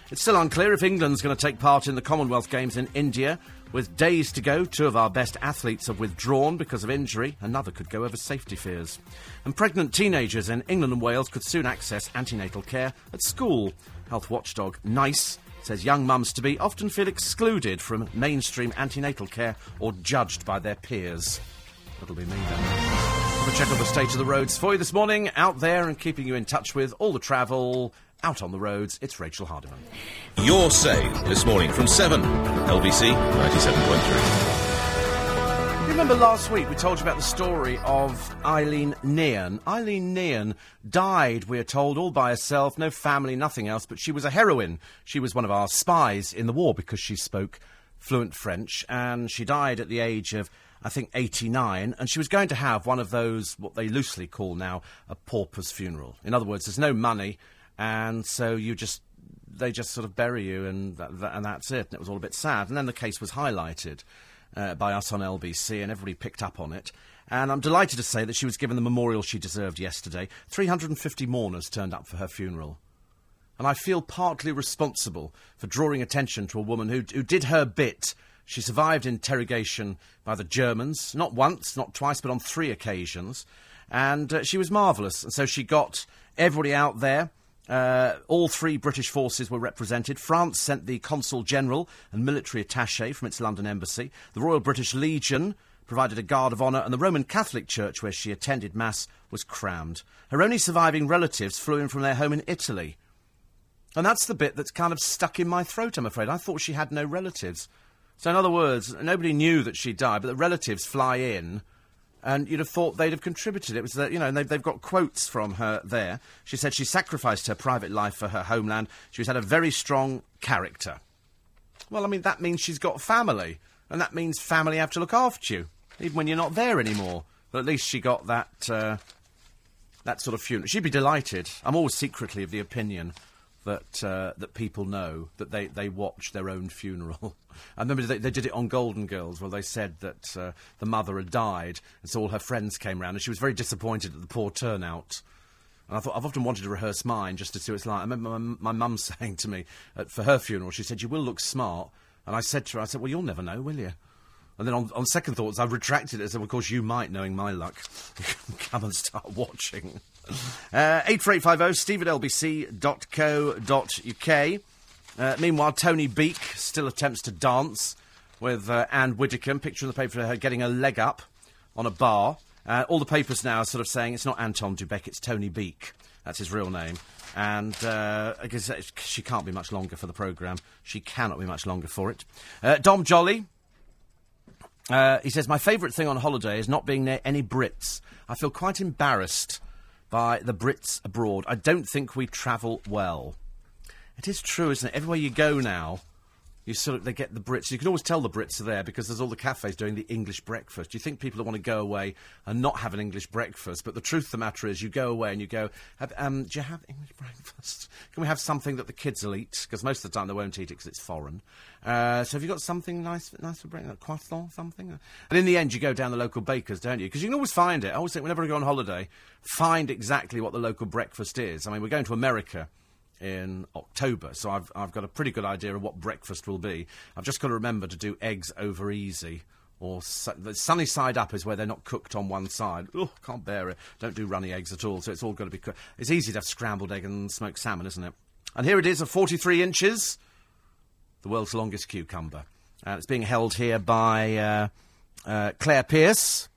It's still unclear if England's going to take part in the Commonwealth Games in India. With days to go, two of our best athletes have withdrawn because of injury. Another could go over safety fears. And pregnant teenagers in England and Wales could soon access antenatal care at school. Health watchdog NICE says young mums to be often feel excluded from mainstream antenatal care or judged by their peers. That'll be me then. Have a check on the state of the roads for you this morning. Out there and keeping you in touch with all the travel out on the roads. It's Rachel Hardiman. Your say this morning from 7. LBC 97.3. Remember last week we told you about the story of Eileen Nearne. Eileen Nearne died, we're told, all by herself, no family, nothing else, but she was a heroine. She was one of our spies in the war because she spoke fluent French, and she died at the age of, I think, 89, and she was going to have one of those, what they loosely call now, a pauper's funeral. In other words, there's no money, and so you just they just sort of bury you and that, that, and that's it. And it was all a bit sad. And then the case was highlighted. Uh, by us on LBC, and everybody picked up on it. And I'm delighted to say that she was given the memorial she deserved yesterday. 350 mourners turned up for her funeral. And I feel partly responsible for drawing attention to a woman who, who did her bit. She survived interrogation by the Germans, not once, not twice, but on three occasions. And uh, she was marvellous. And so she got everybody out there. Uh, all three British forces were represented. France sent the consul general and military attache from its London embassy. The Royal British Legion provided a guard of honour, and the Roman Catholic Church, where she attended Mass, was crammed. Her only surviving relatives flew in from their home in Italy. And that's the bit that's kind of stuck in my throat, I'm afraid. I thought she had no relatives. So, in other words, nobody knew that she died, but the relatives fly in, and you'd have thought they'd have contributed. It was that, you know, they've, they've got quotes from her there. She said she sacrificed her private life for her homeland. She's had a very strong character. Well, I mean, that means she's got family, and that means family have to look after you, even when you're not there anymore. But at least she got that, uh, that sort of funeral. She'd be delighted. I'm always secretly of the opinion that uh, that people know that they, they watch their own funeral. I remember they, they did it on Golden Girls, where they said that uh, the mother had died, and so all her friends came round, and she was very disappointed at the poor turnout. And I thought I've often wanted to rehearse mine just to see what it's like. I remember my, my mum saying to me at, for her funeral, she said, "You will look smart," and I said to her, "I said, well, you'll never know, will you?" And then on, on second thoughts, I retracted it. I said, well, of course, you might, knowing my luck. Come and start watching. Uh, 84850 steve at lbc.co.uk. Uh, meanwhile, Tony Beak still attempts to dance with uh, Anne Widdecombe. Picture in the paper of her getting a leg up on a bar. Uh, all the papers now are sort of saying it's not Anton du Beke, it's Tony Beak. That's his real name. And uh, I guess she can't be much longer for the programme. She cannot be much longer for it. Uh, Dom Jolly. Uh, he says, My favourite thing on holiday is not being near any Brits. I feel quite embarrassed by the Brits abroad. I don't think we travel well. It is true, isn't it? Everywhere you go now, you sort of they get the Brits. You can always tell the Brits are there because there's all the cafes doing the English breakfast. You think people want to go away and not have an English breakfast, but the truth of the matter is, you go away and you go, um, "Do you have English breakfast? Can we have something that the kids will eat? Because most of the time they won't eat it because it's foreign. Uh, so have you got something nice, nice for breakfast, a croissant, something? And in the end, you go down the local bakers, don't you? Because you can always find it. I always think whenever I go on holiday, find exactly what the local breakfast is. I mean, we're going to America in October, so I've, I've got a pretty good idea of what breakfast will be. I've just got to remember to do eggs over easy. Or su- the sunny side up is where they're not cooked on one side. Oh, can't bear it. Don't do runny eggs at all. So it's all got to be cooked. It's easy to have scrambled egg and smoked salmon, isn't it? And here it is, of 43 inches, the world's longest cucumber. And it's being held here by uh, uh, Claire Pierce.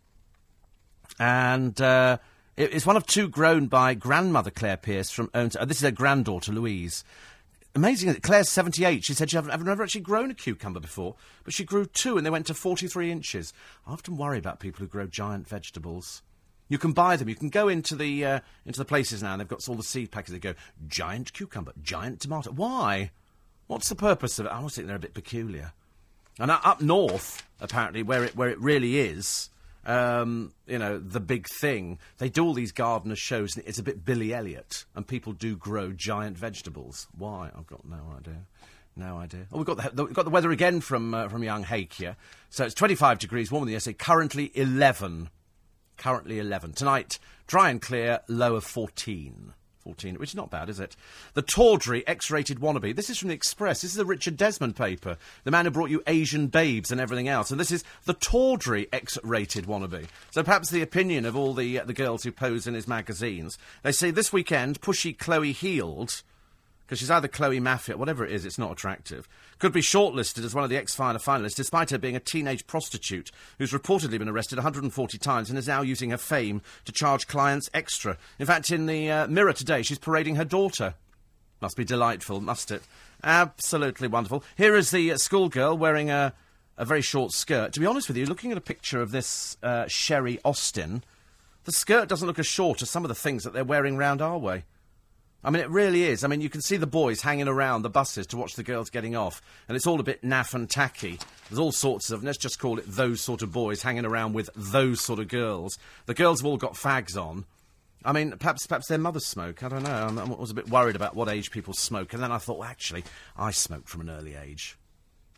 And uh, it's one of two grown by grandmother Claire Pierce from owns. Uh, this is her granddaughter Louise. Amazing. Claire's 78. She said she had never actually grown a cucumber before, but she grew two and they went to 43 inches. I often worry about people who grow giant vegetables. You can buy them. You can go into the uh, into the places now, and they've got all the seed packets. They go giant cucumber, giant tomato. Why? What's the purpose of it? I always think they're a bit peculiar. And up north, apparently, where it where it really is, um, you know, the big thing, they do all these gardener shows, and it's a bit Billy Elliot, and people do grow giant vegetables. Why? I've got no idea. No idea. Oh, we've got the, we've got the weather again from uh, from young Hake here. So it's 25 degrees warmer than yesterday. Currently 11. Currently 11. Tonight, dry and clear, low of 14. 14, which is not bad, is it? The tawdry X-rated wannabe. This is from the Express. This is a Richard Desmond paper. The man who brought you Asian babes and everything else. And this is the tawdry X-rated wannabe. So perhaps the opinion of all the uh, the girls who pose in his magazines. They say this weekend, pushy Chloe Healed because she's either Chloe Mafia, whatever it is, it's not attractive. Could be shortlisted as one of the X-Filer finalists, despite her being a teenage prostitute who's reportedly been arrested 140 times and is now using her fame to charge clients extra. In fact, in the uh, Mirror today, she's parading her daughter. Must be delightful, must it? Absolutely wonderful. Here is the uh, schoolgirl wearing a, a very short skirt. To be honest with you, looking at a picture of this uh, Sherry Austin, the skirt doesn't look as short as some of the things that they're wearing round our way. I mean, it really is. I mean, you can see the boys hanging around the buses to watch the girls getting off, and it's all a bit naff and tacky. There's all sorts of, let's just call it those sort of boys hanging around with those sort of girls. The girls have all got fags on. I mean, perhaps perhaps their mothers smoke. I don't know. I'm- I was a bit worried about what age people smoke, and then I thought, well, actually, I smoked from an early age.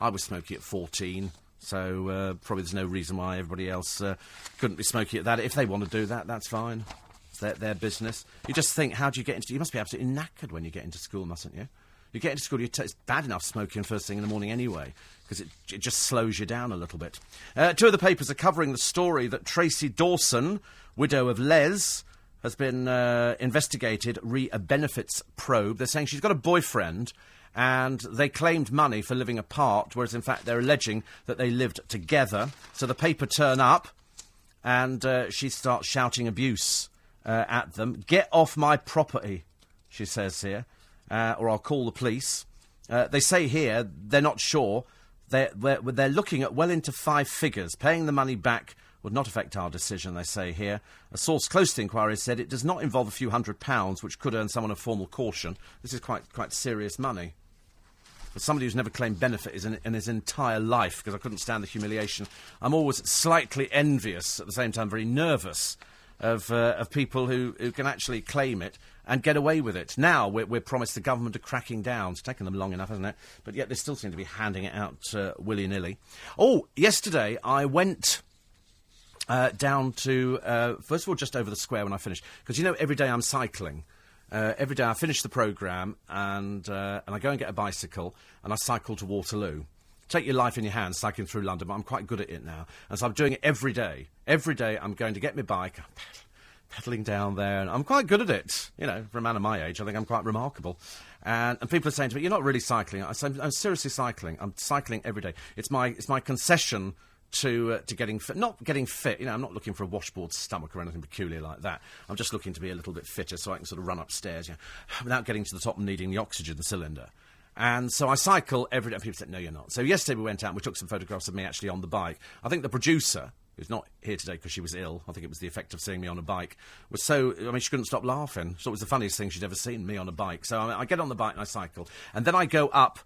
I was smoking at 14, So uh, probably there's no reason why everybody else uh, couldn't be smoking at that. If they want to do that, that's fine. Their, their business. You just think, how do you get into... You must be absolutely knackered when you get into school, mustn't you? You get into school, t- it's bad enough smoking first thing in the morning anyway, because it, it just slows you down a little bit. Uh, two of the papers are covering the story that Tracy Dawson, widow of Les, has been uh, investigated re a benefits probe. They're saying she's got a boyfriend and they claimed money for living apart, whereas in fact they're alleging that they lived together. So the paper turn up and uh, she starts shouting abuse uh, at them. Get off my property, she says here, uh, or I'll call the police. Uh, they say here they're not sure. They're, they're, they're looking at well into five figures. Paying the money back would not affect our decision, they say here. A source close to the inquiry said it does not involve a few hundred pounds, which could earn someone a formal caution. This is quite, quite serious money. For somebody who's never claimed benefit in, in his entire life, because I couldn't stand the humiliation, I'm always slightly envious, at the same time very nervous, of, uh, of people who, who can actually claim it and get away with it. Now we're, we're promised the government are cracking down. It's taken them long enough, hasn't it? But yet they still seem to be handing it out uh, willy nilly. Oh, yesterday I went uh, down to, uh, first of all, just over the square when I finished. Because, you know, every day I'm cycling. Uh, every day I finish the programme and, uh, and I go and get a bicycle and I cycle to Waterloo. Take your life in your hands cycling through London, but I'm quite good at it now. And so I'm doing it every day. Every day I'm going to get my bike, pedaling down there, and I'm quite good at it. You know, for a man of my age, I think I'm quite remarkable. And, and people are saying to me, "You're not really cycling." I say, "I'm seriously cycling. I'm cycling every day. It's my it's my concession to uh, to getting fit. Not getting fit. You know, I'm not looking for a washboard stomach or anything peculiar like that. I'm just looking to be a little bit fitter so I can sort of run upstairs, you know, without getting to the top and needing the oxygen cylinder." And so I cycle every day. And people said, no, you're not. So yesterday we went out and we took some photographs of me actually on the bike. I think the producer, who's not here today because she was ill, I think it was the effect of seeing me on a bike, was so, I mean, she couldn't stop laughing. So it was the funniest thing she'd ever seen, me on a bike. So I, I get on the bike and I cycle. And then I go up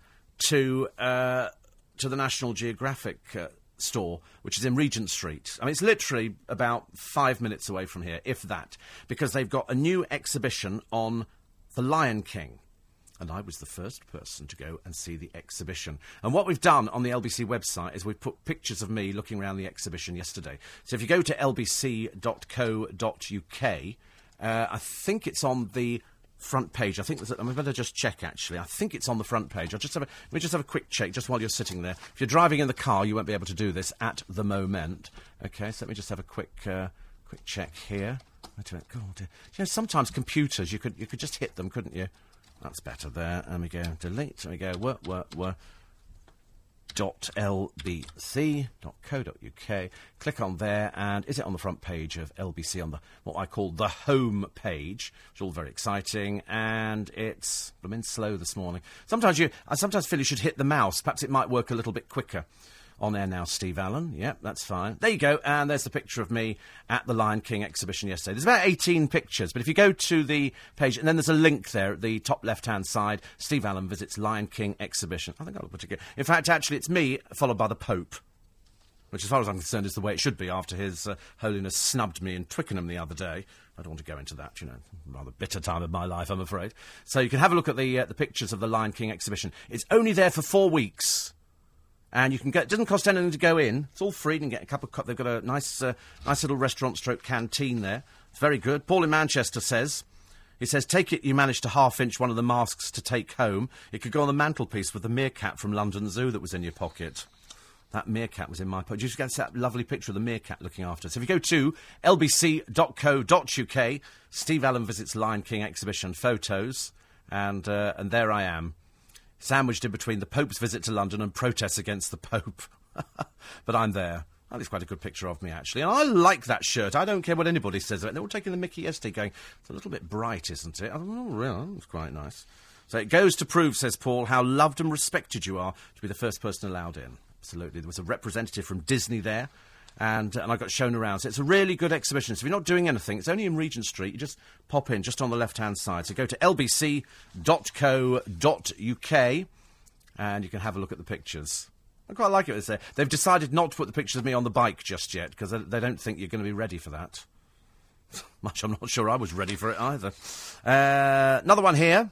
to, uh, to the National Geographic uh, store, which is in Regent Street. I mean, it's literally about five minutes away from here, if that, because they've got a new exhibition on The Lion King and I was the first person to go and see the exhibition. And what we've done on the LBC website is we've put pictures of me looking around the exhibition yesterday. So if you go to lbc.co.uk, uh, I think it's on the front page. I think there's I better just check actually. I think it's on the front page. I'll just have a, let me just have a quick check just while you're sitting there. If you're driving in the car, you won't be able to do this at the moment. Okay, so let me just have a quick uh, quick check here. Wait a. God, you know, sometimes computers you could you could just hit them, couldn't you? That's better there. And we go delete. And we go work, work, work. Dot co dot uk. Click on there, and is it on the front page of LBC on the what I call the home page? It's all very exciting, and it's I'm in slow this morning. Sometimes you, uh, I sometimes feel you should hit the mouse. Perhaps it might work a little bit quicker. On air now, Steve Allen. Yep, that's fine. There you go. And there's the picture of me at the Lion King exhibition yesterday. There's about 18 pictures, but if you go to the page, and then there's a link there at the top left hand side, Steve Allen visits Lion King exhibition. I think I'll put it. In fact, actually, it's me followed by the Pope. Which, as far as I'm concerned, is the way it should be after His uh, Holiness snubbed me in Twickenham the other day. I don't want to go into that, you know, rather bitter time of my life, I'm afraid. So you can have a look at the uh, the pictures of the Lion King exhibition. It's only there for four weeks and you can get. It doesn't cost anything to go in. It's all free. You can get a cup of. Co- they've got a nice, uh, nice little restaurant stroke canteen there. It's very good. Paul in Manchester says. He says, take it you managed to half inch one of the masks to take home. It could go on the mantelpiece with the meerkat from London Zoo that was in your pocket. That meerkat was in my pocket. You just get that lovely picture of the meerkat looking after us. If you go to lbc.co.uk, Steve Allen visits Lion King exhibition photos, and, uh, and there I am sandwiched in between the Pope's visit to London and protests against the Pope. but I'm there. That is quite a good picture of me, actually. And I like that shirt. I don't care what anybody says about it. They're all taking the mickey yesterday, going, it's a little bit bright, isn't it? I don't know, oh, really. It's quite nice. So it goes to prove, says Paul, how loved and respected you are to be the first person allowed in. Absolutely. There was a representative from Disney there and, and I got shown around. So it's a really good exhibition. So if you're not doing anything, it's only in Regent Street. You just pop in, just on the left hand side. So go to lbc.co.uk and you can have a look at the pictures. I quite like it. It's there. They've decided not to put the pictures of me on the bike just yet because they, they don't think you're going to be ready for that. Much, I'm not sure I was ready for it either. Uh, another one here.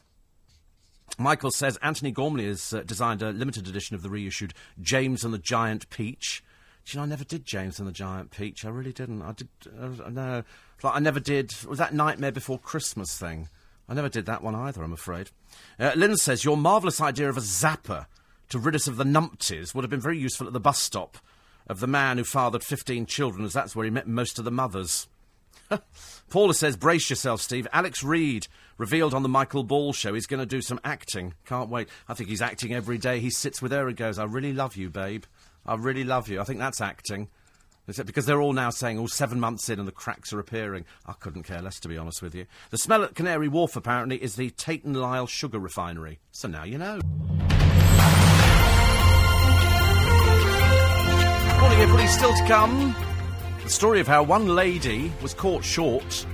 Michael says Antony Gormley has uh, designed a limited edition of the reissued James and the Giant Peach. Do you know, I never did James and the Giant Peach. I really didn't. I did. Uh, no, like I never did. Was that Nightmare Before Christmas thing? I never did that one either. I'm afraid. Uh, Lynn says your marvellous idea of a zapper to rid us of the numpties would have been very useful at the bus stop of the man who fathered 15 children, as that's where he met most of the mothers. Paula says, brace yourself, Steve. Alex Reid revealed on the Michael Ball show he's going to do some acting. Can't wait. I think he's acting every day. He sits with her and goes, I really love you, babe. I really love you. I think that's acting. Because they're all now saying, all oh, seven months in and the cracks are appearing. I couldn't care less, to be honest with you. The smell at Canary Wharf, apparently, is the Tate and Lyle sugar refinery. So now you know. Morning, everybody. Still to come. The story of how one lady was caught short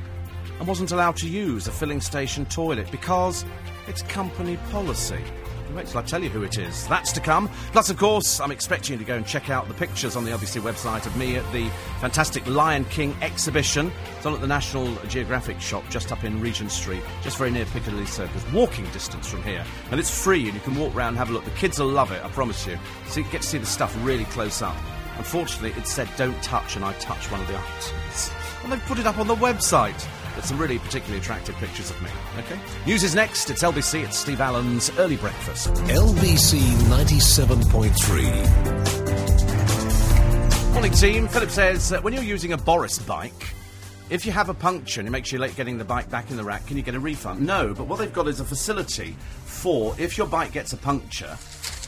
and wasn't allowed to use a filling station toilet because it's company policy. Wait till I tell you who it is. That's to come. Plus, of course, I'm expecting you to go and check out the pictures on the LBC website of me at the fantastic Lion King exhibition. It's on at the National Geographic shop just up in Regent Street, just very near Piccadilly Circus, walking distance from here. And it's free and you can walk around and have a look. The kids will love it, I promise you. So you get to see the stuff really close up. Unfortunately, it said don't touch, and I touched one of the items. And they've put it up on the website. There's some really particularly attractive pictures of me. Okay? News is next. It's LBC. It's Steve Allen's Early Breakfast. LBC 97.3. Morning, team. Philip says uh, when you're using a Boris bike, if you have a puncture and it makes you late getting the bike back in the rack, can you get a refund? No, but what they've got is a facility for if your bike gets a puncture.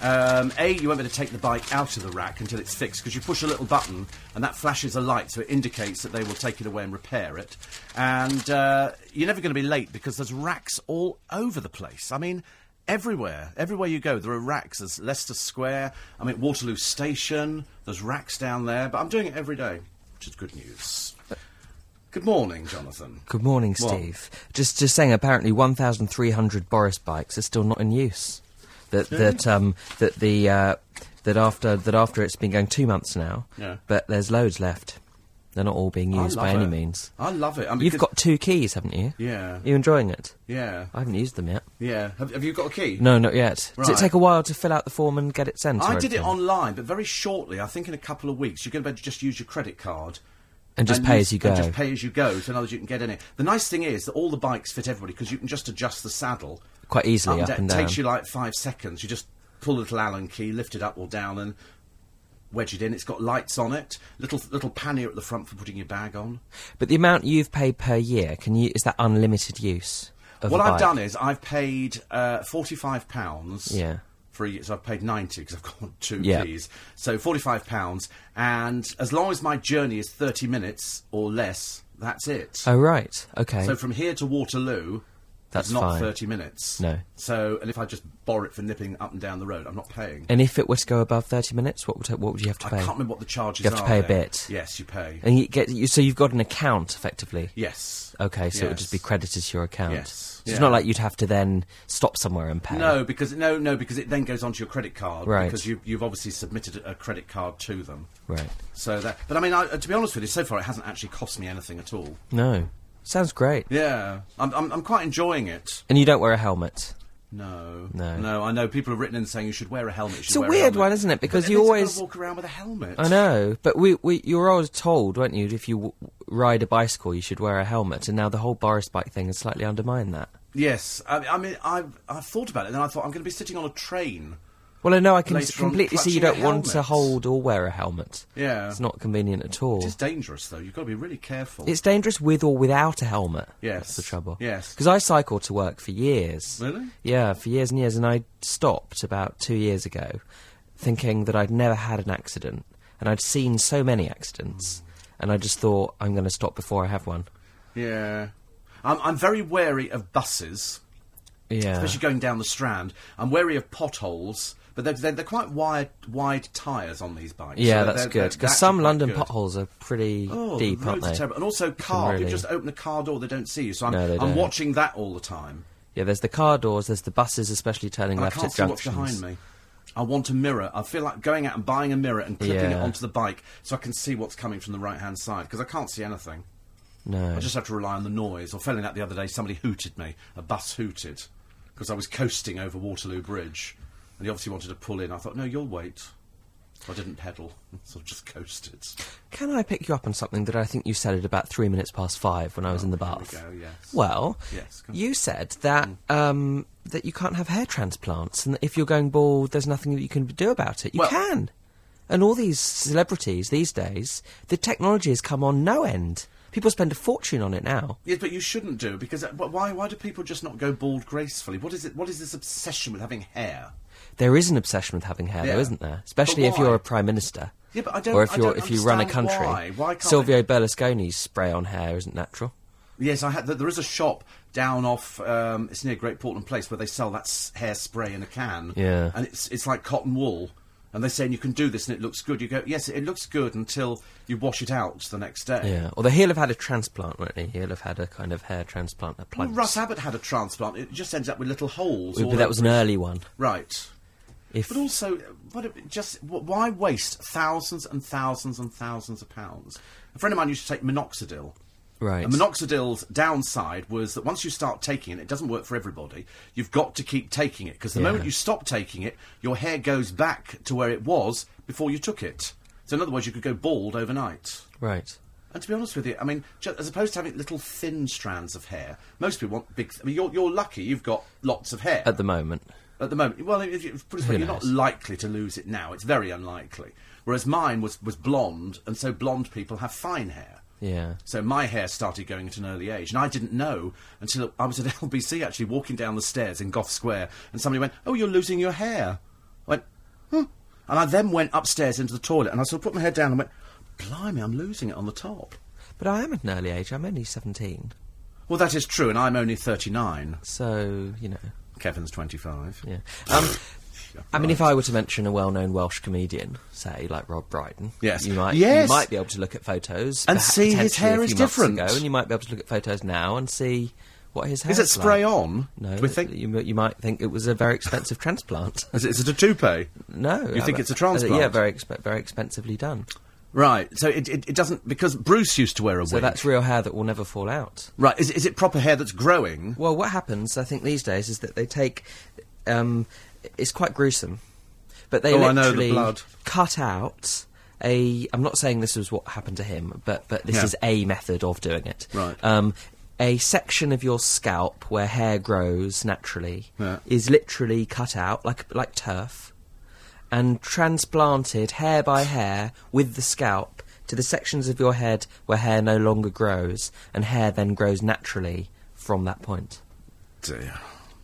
Um, a, you won't be able to take the bike out of the rack until it's fixed because you push a little button and that flashes a light, so it indicates that they will take it away and repair it. And uh, you're never going to be late because there's racks all over the place. I mean, everywhere, everywhere you go, there are racks. There's Leicester Square. I'm at Waterloo Station. There's racks down there, but I'm doing it every day, which is good news. Good morning, Jonathan. Good morning, What? Steve. Just just saying, apparently 1,300 Boris bikes are still not in use. That that um that the uh, that after that after it's been going two months now. Yeah. But there's loads left. They're not all being used by any means. I love it. I mean, You've got two keys, haven't you? Yeah. Are you enjoying it? Yeah. I haven't used them yet. Yeah. Have, have you got a key? No, not yet. Does it take a while to fill out the form and get it sent? I did it online, but very shortly. I think in a couple of weeks, you're going to be able to just use your credit card. and just pay use- as you go. And just pay as you go. So in other words, you can get in it. The nice thing is that all the bikes fit everybody because you can just adjust the saddle Quite easily, up da- and It down. takes you like five seconds. You just pull a little Allen key, lift it up or down, and wedge it in. It's got lights on it. Little little pannier at the front for putting your bag on. But the amount you've paid per year, can you? Is that unlimited use? What the I've bike? done is I've paid uh, forty-five pounds. Yeah. For a year, so I've paid ninety because I've got two Yeah. keys. So forty-five pounds, and as long as my journey is thirty minutes or less, that's it. Oh right. Okay. So from here to Waterloo, That's it's not fine. thirty minutes. No. So, and if I just borrow it for nipping up and down the road, I'm not paying. and if it were to go above 30 minutes, what would what would you have to I pay? can't remember what the charges You have to pay a bit. Yes, you pay. And you get you, so you've got an account effectively. yes. Okay, so it would Yes. just be credited to your account. Yes, So. It's not like you'd have to then stop somewhere and pay. No, because no, no, because it then goes onto your credit card. Right. Because you, you've obviously submitted a credit card to them. Right. So that, but I mean, I, to be honest with you, so far it hasn't actually cost me anything at all. No. Sounds great. Yeah, I'm, I'm, I'm quite enjoying it. And you don't wear a helmet. No, No. no. I know people have written in saying you should wear a helmet. It's a weird one, isn't it? Because it you always- walk around with a helmet. I know, but we, we you were always told, weren't you, if you w- ride a bicycle, you should wear a helmet, and now the whole Boris bike thing has slightly undermined that. Yes, I, I mean, I've I've thought about it, and then I thought I'm going to be sitting on a train. Well, I know I can s- completely see you don't want to hold or wear a helmet. Yeah. It's not convenient at all. It is dangerous, though. You've got to be really careful. It's dangerous with or without a helmet. Yes. That's the trouble. Yes. Because I cycled to work for years. Really? Yeah, for years and years, and I stopped about two years ago, thinking that I'd never had an accident, and I'd seen so many accidents, and I just thought I'm going to stop before I have one. yeah, I'm I'm very wary of buses. Yeah. especially going down the Strand. I'm wary of potholes, but they're, they're, they're quite wide, wide tyres on these bikes. yeah, So that's they're- good because some London good. potholes are pretty Oh, deep, the aren't roads are they? And also, car. really- You just open a car door, they don't see you. So I'm, No, they I'm watching that all the time. Yeah, there's the car doors, there's the buses, especially turning And I left can't at see what's behind me. I want a mirror. I feel like going out and buying a mirror and clipping it onto the bike so I can see what's coming from the right hand side because I can't see anything. No. I just have to rely on the noise. Or failing that the other day, somebody hooted me. A bus hooted. because I was coasting over Waterloo Bridge, and he obviously wanted to pull in. I thought, no, you'll wait. So I didn't pedal, sort of just coasted. Can I pick you up on something that I think you said at about three minutes past five when I was in the Oh, here we bath? go, yes. Well, Yes, you said that um, that you can't have hair transplants, and that if you're going bald, there's nothing that you can do about it. You Well- can, and all these celebrities these days, the technology has come on no end. People spend a fortune on it now. Yes, but you shouldn't do because uh, why? Why do people just not go bald gracefully? What is it? What is this obsession with having hair? There is an obsession with having hair, Yeah. though, isn't there? Especially if you're a prime minister. Yeah, but I don't- Or if you're don't if you run a country. why. Why Silvio Berlusconi's spray on hair isn't natural. Yes, I had. There is a shop down off. Um, it's near Great Portland Place where they sell that s- hairspray in a can. Yeah. and it's it's like cotton wool. And they're saying you can do this and it looks good. You go, yes, it looks good until you wash it out the next day. Yeah. Although he'll have had a transplant, won't he? He'll have had a kind of hair transplant that Well. Russ Abbott had a transplant. It just ends up with little holes. but that was an early one. Right. If But also, what just why waste thousands and thousands and thousands of pounds? A friend of mine used to take minoxidil. right. And minoxidil's downside was that once you start taking it, it doesn't work for everybody. You've got to keep taking it because the Yeah. moment you stop taking it, your hair goes back to where it was before you took it. So in other words, you could go bald overnight. right. And to be honest with you, I mean, as opposed to having little thin strands of hair, most people want big. Th- I mean, you're, you're lucky; you've got lots of hair At the moment. At the moment. Well, if put it this way, you're not likely to lose it now. It's very unlikely. Whereas mine was was blonde, and so blonde people have fine hair. Yeah. So my hair started going at an early age, and I didn't know until I was at LBC actually walking down the stairs in Gough Square, and somebody went, "Oh, you're losing your hair." I went, "Huh," and I then went upstairs into the toilet, and I sort of put my head down and went, "Blimey, I'm losing it on the top." But I am at an early age. I'm only 17. Well, that is true, and I'm only 39. So, you know, Kevin's 25. yeah. Um, I mean, if I were to mention a well-known Welsh comedian, say like Rob Brydon, Yes. you might Yes. you might be able to look at photos And see his hair is different. ago, and you might be able to look at photos now and see what his hair Is it spray on? No, we think? you, you might think it was a very expensive transplant. Is it, is it a toupee? no, You think it's a uh, transplant? yeah, very exp- very expensively done. Right. So it, it, it doesn't because Bruce used to wear a So wig. So that's real hair that will never fall out. right. Is, it- is it proper hair that's growing? Well, what happens, I think, these days is that they take. Um, it's quite gruesome, but they Oh, the literally blood. cut out a. I'm not saying this was what happened to him, but but this Yeah. is a method of doing it. Right. Um, a section of your scalp where hair grows naturally Yeah. is literally cut out like like turf, and transplanted hair by hair with the scalp to the sections of your head where hair no longer grows, and hair then grows naturally from that point. Dear.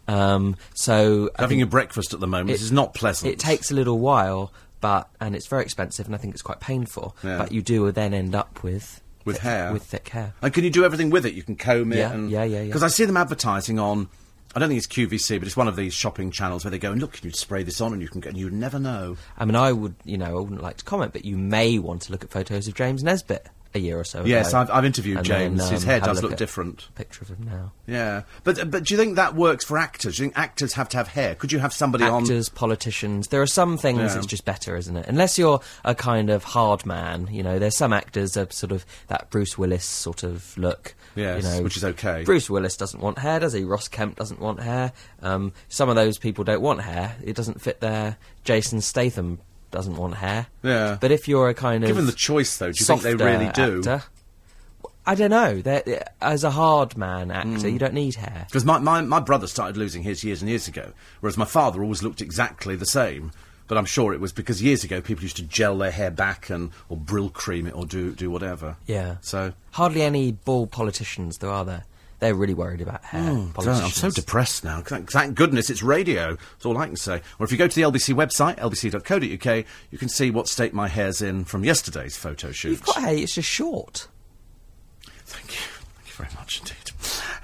Um, so Having your breakfast at the moment it- is not pleasant. It takes a little while, but and it's very expensive, and I think it's quite painful. Yeah. But you do then end up with With thick- hair? with thick hair. And can you do everything with it? You can comb it. Yeah, and, yeah, yeah, yeah. Because I see them advertising on. I don't think it's QVC, but it's one of these shopping channels where they go and look. Can you spray this on, and you can get. And you never know. I mean, I would, you know, I wouldn't like to comment, but you may want to look at photos of James Nesbitt a year or so ago. Yes. I've, I've interviewed And James. then, His um, hair does look at different. Picture of him now. Yeah, but but do you think that works for actors? Do you think actors have to have hair? Could you have somebody on? Actors, politicians. There are some things Yeah. it's just better, isn't it? Unless you're a kind of hard man, you know. There's some actors that sort of that Bruce Willis sort of look. Yes, you know, which is okay. Bruce Willis doesn't want hair, does he? Ross Kemp doesn't want hair. Um, some of those people don't want hair. It doesn't fit their. Jason Statham doesn't want hair. Yeah. But if you're a kind of Given the choice, though, do you think they really do? actor- I don't know. They're- As a hard man actor, Hmm. you don't need hair. Because my, my, my brother started losing his years and years ago, whereas my father always looked exactly the same. But I'm sure it was because years ago people used to gel their hair back and or brill cream it or do do whatever. Yeah. So Hardly any bald politicians, though, are there? They're really worried about hair. Oh, I'm so depressed now. Thank, thank goodness it's radio. That's all I can say. Or if you go to the LBC website, lbc.co.uk, you can see what state my hair's in from yesterday's photo shoot. You've got hair, it's just short. Thank you. Thank you very much indeed.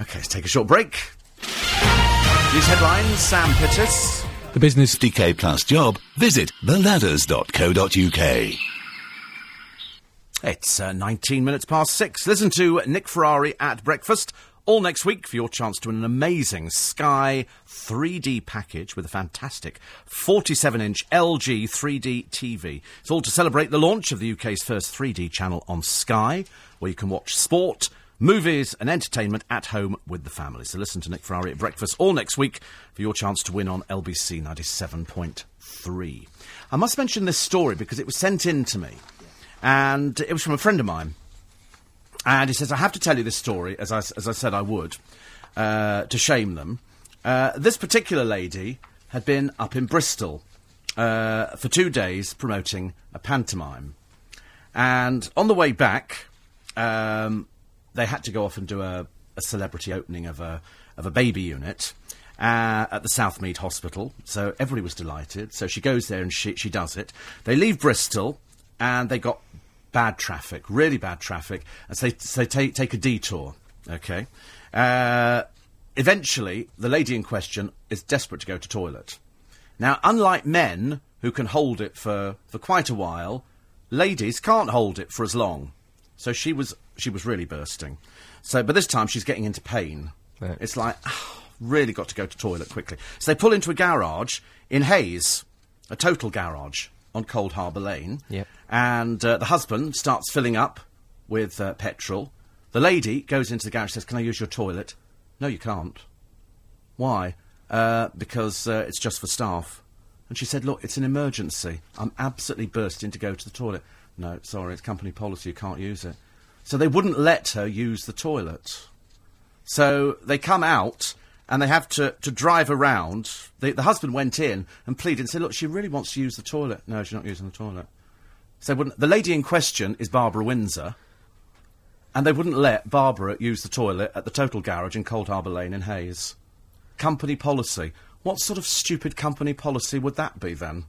Okay, let's take a short break. These headlines, Sam Pittis. The business 50k plus job, visit theladders.co.uk. It's uh, 19 minutes past six. Listen to Nick Ferrari at breakfast. All next week for your chance to win an amazing Sky 3D package with a fantastic 47 inch LG 3D TV. It's all to celebrate the launch of the UK's first 3D channel on Sky, where you can watch sport, movies and entertainment at home with the family. So listen to Nick Ferrari at breakfast all next week for your chance to win on LBC 97.3. I must mention this story because it was sent in to me, and it was from a friend of mine. And he says, I have to tell you this story, as I, as I said I would, uh, to shame them. Uh, this particular lady had been up in Bristol uh, for two days promoting a pantomime. And on the way back, um, they had to go off and do a, a celebrity opening of a, of a baby unit uh, at the Southmead Hospital. So everybody was delighted. So she goes there and she, she does it. They leave Bristol and they got bad traffic, really bad traffic. And so they, so they take, take a detour. Okay. Uh, eventually, the lady in question is desperate to go to toilet. Now, unlike men who can hold it for, for quite a while, ladies can't hold it for as long. So she was she was really bursting. So, but this time she's getting into pain. Right. It's like ah, really got to go to toilet quickly. So they pull into a garage in Hayes, a total garage on Cold Harbour Lane. Yep. And uh, the husband starts filling up with uh, petrol. The lady goes into the garage and says, "Can I use your toilet?" No, you can't. Why? Uh, because uh, it's just for staff. And she said, Look, it's an emergency. I'm absolutely bursting to go to the toilet. No, sorry, it's company policy, you can't use it. So they wouldn't let her use the toilet. So they come out and they have to, to drive around. The, the husband went in and pleaded and said, Look, she really wants to use the toilet. No, she's not using the toilet. So the lady in question is Barbara Windsor. And they wouldn't let Barbara use the toilet at the Total Garage in Cold Harbour Lane in Hayes. Company policy. What sort of stupid company policy would that be then?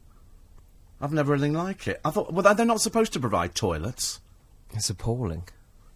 I've never anything like it. I thought, well, they're not supposed to provide toilets. It's appalling.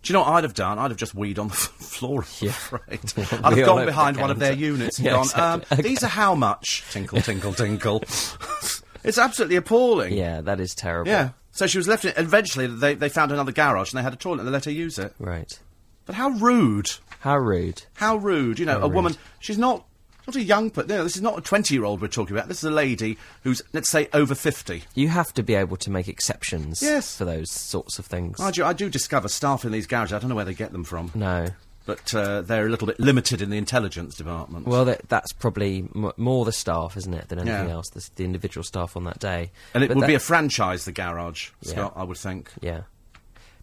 Do you know what I'd have done? I'd have just weed on the floor, I'm Yeah. afraid. I'd have gone behind one of their units and Yeah, gone, exactly. um, these are how much? Tinkle, tinkle, tinkle. it's absolutely appalling. Yeah, that is terrible. Yeah. So she was left in Eventually, they, they found another garage and they had a toilet and they let her use it. Right. But how rude. How rude. How rude. You know, How a woman, she's not, not a young, person. know, this is not a 20 year old we're talking about. This is a lady who's, let's say, over 50. You have to be able to make exceptions Yes. for those sorts of things. I do, I do discover staff in these garages, I don't know where they get them from, no. but uh, they're a little bit limited in the intelligence department. Well, that, that's probably m- more the staff, isn't it, than anything Yeah. else, the, the individual staff on that day. and it But would be a franchise, the garage, Yeah. Scott, I would think. Yeah.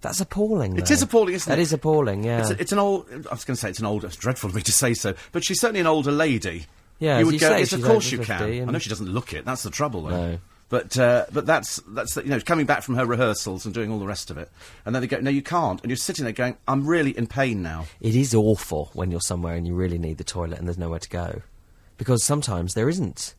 That's appalling. It though. is appalling, isn't That That is appalling, yeah. It's, a- it's an old. I was going to say it's an old. It's dreadful of me to say so, but she's certainly an older lady. Yeah, you would you go. say, yes, of course you 50 can. I know she doesn't look it. That's the trouble, though. No. But uh, but that's that's the, you know coming back from her rehearsals and doing all the rest of it, and then they go, no, you can't, and you're sitting there going, I'm really in pain now. It is awful when you're somewhere and you really need the toilet and there's nowhere to go. Because sometimes there isn't.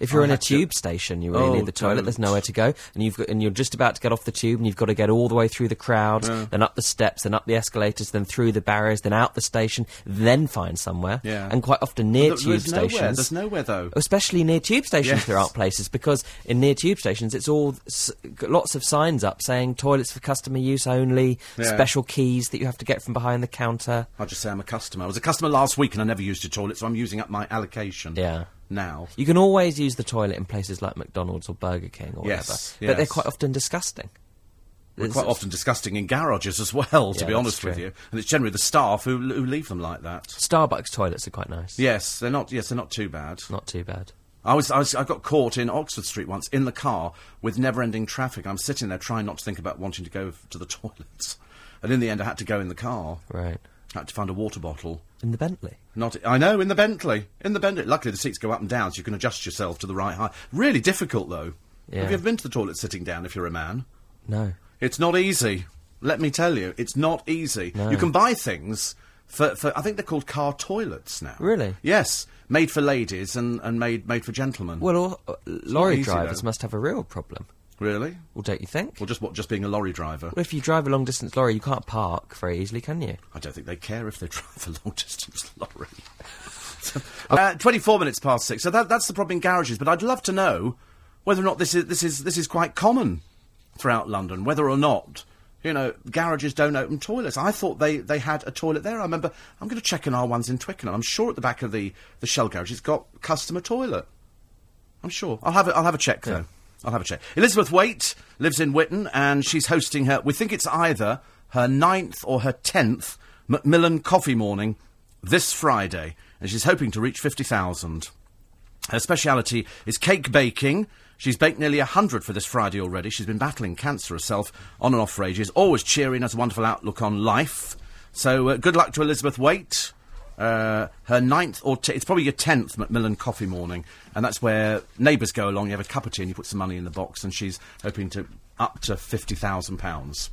If you're I in a had to- tube station, you really Oh, need the toilet. There's don't. nowhere to go, and you've got, and you're just about to get off the tube, and you've got to get all the way through the crowd, then up the steps, then up the escalators, then through the barriers, then out the station, then find somewhere. Yeah. And quite often near But tube there's nowhere. stations, There's nowhere though. Oh, especially near tube stations, Yes. there aren't places because in near tube stations, it's all s- lots of signs up saying toilets for customer use only, Yeah. special keys that you have to get from behind the counter. I'll just say I'm a customer. I was a customer last week and I never used your toilet, so I'm using up my allocation. Yeah. Now. You can always use the toilet in places like McDonald's or Burger King or Yes, whatever, but they're quite often disgusting. They're quite often disgusting in garages as well, to Yeah, be honest with you. And it's generally the staff who, who leave them like that. Starbucks toilets are quite nice. Yes, they're not. Yes, they're not too bad. Not too bad. I was, I was, I got caught in Oxford Street once in the car with never-ending traffic. I'm sitting there trying not to think about wanting to go to the toilets, and in the end, I had to go in the car. Right. I had to find a water bottle. In the Bentley. Not, I know, in the Bentley, in the Bentley. Luckily, the seats go up and down, so you can adjust yourself to the right height. Really difficult, though. Yeah. Have you ever been to the toilet sitting down if you're a man? No. It's not easy. Let me tell you, it's not easy. No. You can buy things for, for I think they're called car toilets now. Really? Yes, made for ladies and, and made made for gentlemen. Well, or, uh, lorry easy, drivers though. must have a real problem. Really? Well, don't you think? Or just what? Just being a lorry driver? Well, if you drive a long distance lorry, you can't park very easily, can you? I don't think they care if they drive a long distance lorry. uh, Twenty-four minutes past six. So that, that's the problem in garages. But I'd love to know whether or not this is this is this is quite common throughout London. Whether or not you know garages don't open toilets. I thought they, they had a toilet there. I remember. I'm going to check in our ones in Twickenham. I'm sure at the back of the the Shell garage it's got customer toilet. I'm sure. I'll have a, I'll have a check though. I'll have a check. Elizabeth Waite lives in Whitton and she's hosting her. We think it's either her ninth or her tenth Macmillan Coffee Morning this Friday, and she's hoping to reach 50,000. Her speciality is cake baking. She's baked nearly a hundred for this Friday already. She's been battling cancer herself on and off for ages. Always cheery and has a wonderful outlook on life. So uh, good luck to Elizabeth Waite. Uh, her ninth or t- it's probably your tenth Macmillan coffee morning, and that's where neighbours go along. You have a cup of tea and you put some money in the box, and she's hoping to up to fifty thousand pounds.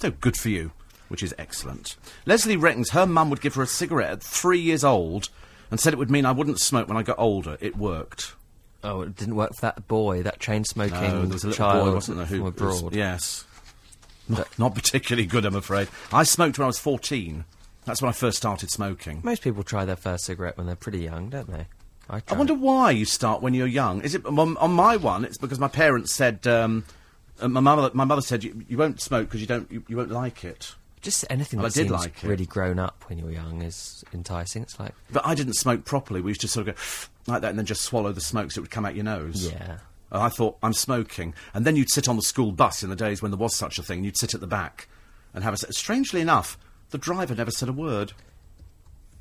So good for you, which is excellent. Leslie reckons her mum would give her a cigarette at three years old, and said it would mean I wouldn't smoke when I got older. It worked. Oh, it didn't work for that boy, that chain smoking No, there was a child boy, wasn't there, who from was- yes. Not, not particularly good, I'm afraid. I smoked when I was 14. That's when I first started smoking. Most people try their first cigarette when they're pretty young, don't they? I, I wonder why you start when you're young. Is it on, on my one? It's because my parents said. Um, uh, my mother, my mother said you, you won't smoke because you don't, you, you won't like it. Just anything Well, I that did seems like it. really grown up when you're young is enticing. It's like, But I didn't smoke properly. We used to sort of go like that and then just swallow the smoke so it would come out your nose. yeah. And I thought I'm smoking, and then you'd sit on the school bus in the days when there was such a thing. You'd sit at the back and have a. Strangely enough, the driver never said a word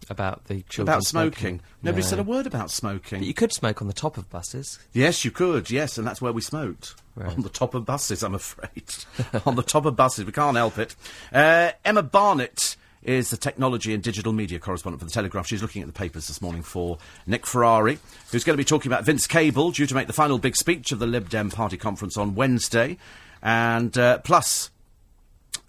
About the children about smoking. Nobody No. said a word about smoking. But you could smoke on the top of buses. Yes, you could. Yes, and that's where we smoked. Right. On the top of buses, I'm afraid. on the top of buses, we can't help it. Uh, Emma Barnett is the technology and digital media correspondent for the Telegraph. She's looking at the papers this morning for Nick Ferrari, who's going to be talking about Vince Cable, due to make the final big speech of the Lib Dem party conference on Wednesday, and uh, plus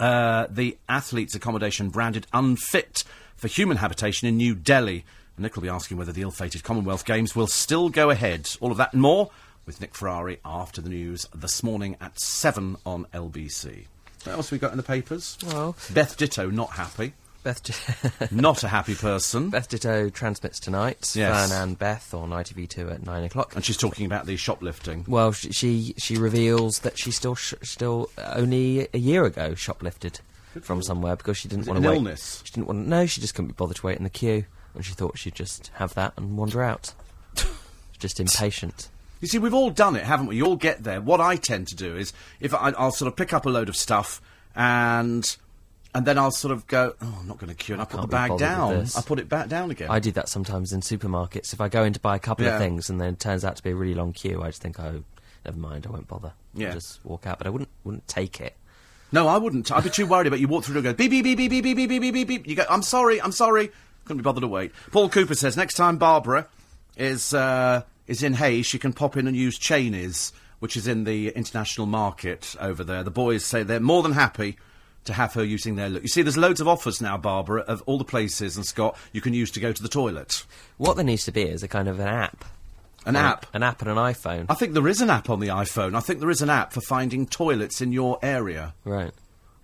uh, the athletes' accommodation branded unfit for human habitation in New Delhi. Nick will be asking whether the ill-fated Commonwealth Games will still go ahead. All of that and more with Nick Ferrari after the news this morning at 7 on LBC. What else have we got in the papers? Well- Beth Ditto not happy. Beth, Not a happy person. Beth Ditto transmits tonight. Yes. Fearne and Beth on ITV2 at 9 o'clock. And she's talking about the shoplifting. Well, she she, she reveals that she still sh- still only a year ago shoplifted from somewhere because she didn't want to wait. illness? She didn't want. No, she just couldn't be bothered to wait in the queue, and she thought she'd just have that and wander out. just impatient. You see, we've all done it, haven't we? You all get there. What I tend to do is, if I, I'll sort of pick up a load of stuff and and then I'll sort of go, oh, I'm not going to queue, and I, put the bag down. I put it back down again. I do that sometimes in supermarkets. If I go in to buy a couple Yeah. of things and then it turns out to be a really long queue, I just think, oh, never mind, I won't bother. I'll Yeah. just walk out. But I wouldn't wouldn't take it. No, I wouldn't. I'd be too worried about you walk through and go beep beep beep beep beep beep beep beep beep beep beep. You go, I'm sorry, I'm sorry. Couldn't be bothered to wait. Paul Cooper says next time Barbara is uh, is in Hayes, she can pop in and use Cheney's, which is in the international market over there. The boys say they're more than happy to have her using their look. You see, there's loads of offers now, Barbara, of all the places and Scott you can use to go to the toilet. What there needs to be is a kind of an app. An An- app. An app and an iPhone. I think there is an app on the iPhone. I think there is an app for finding toilets in your area. Right.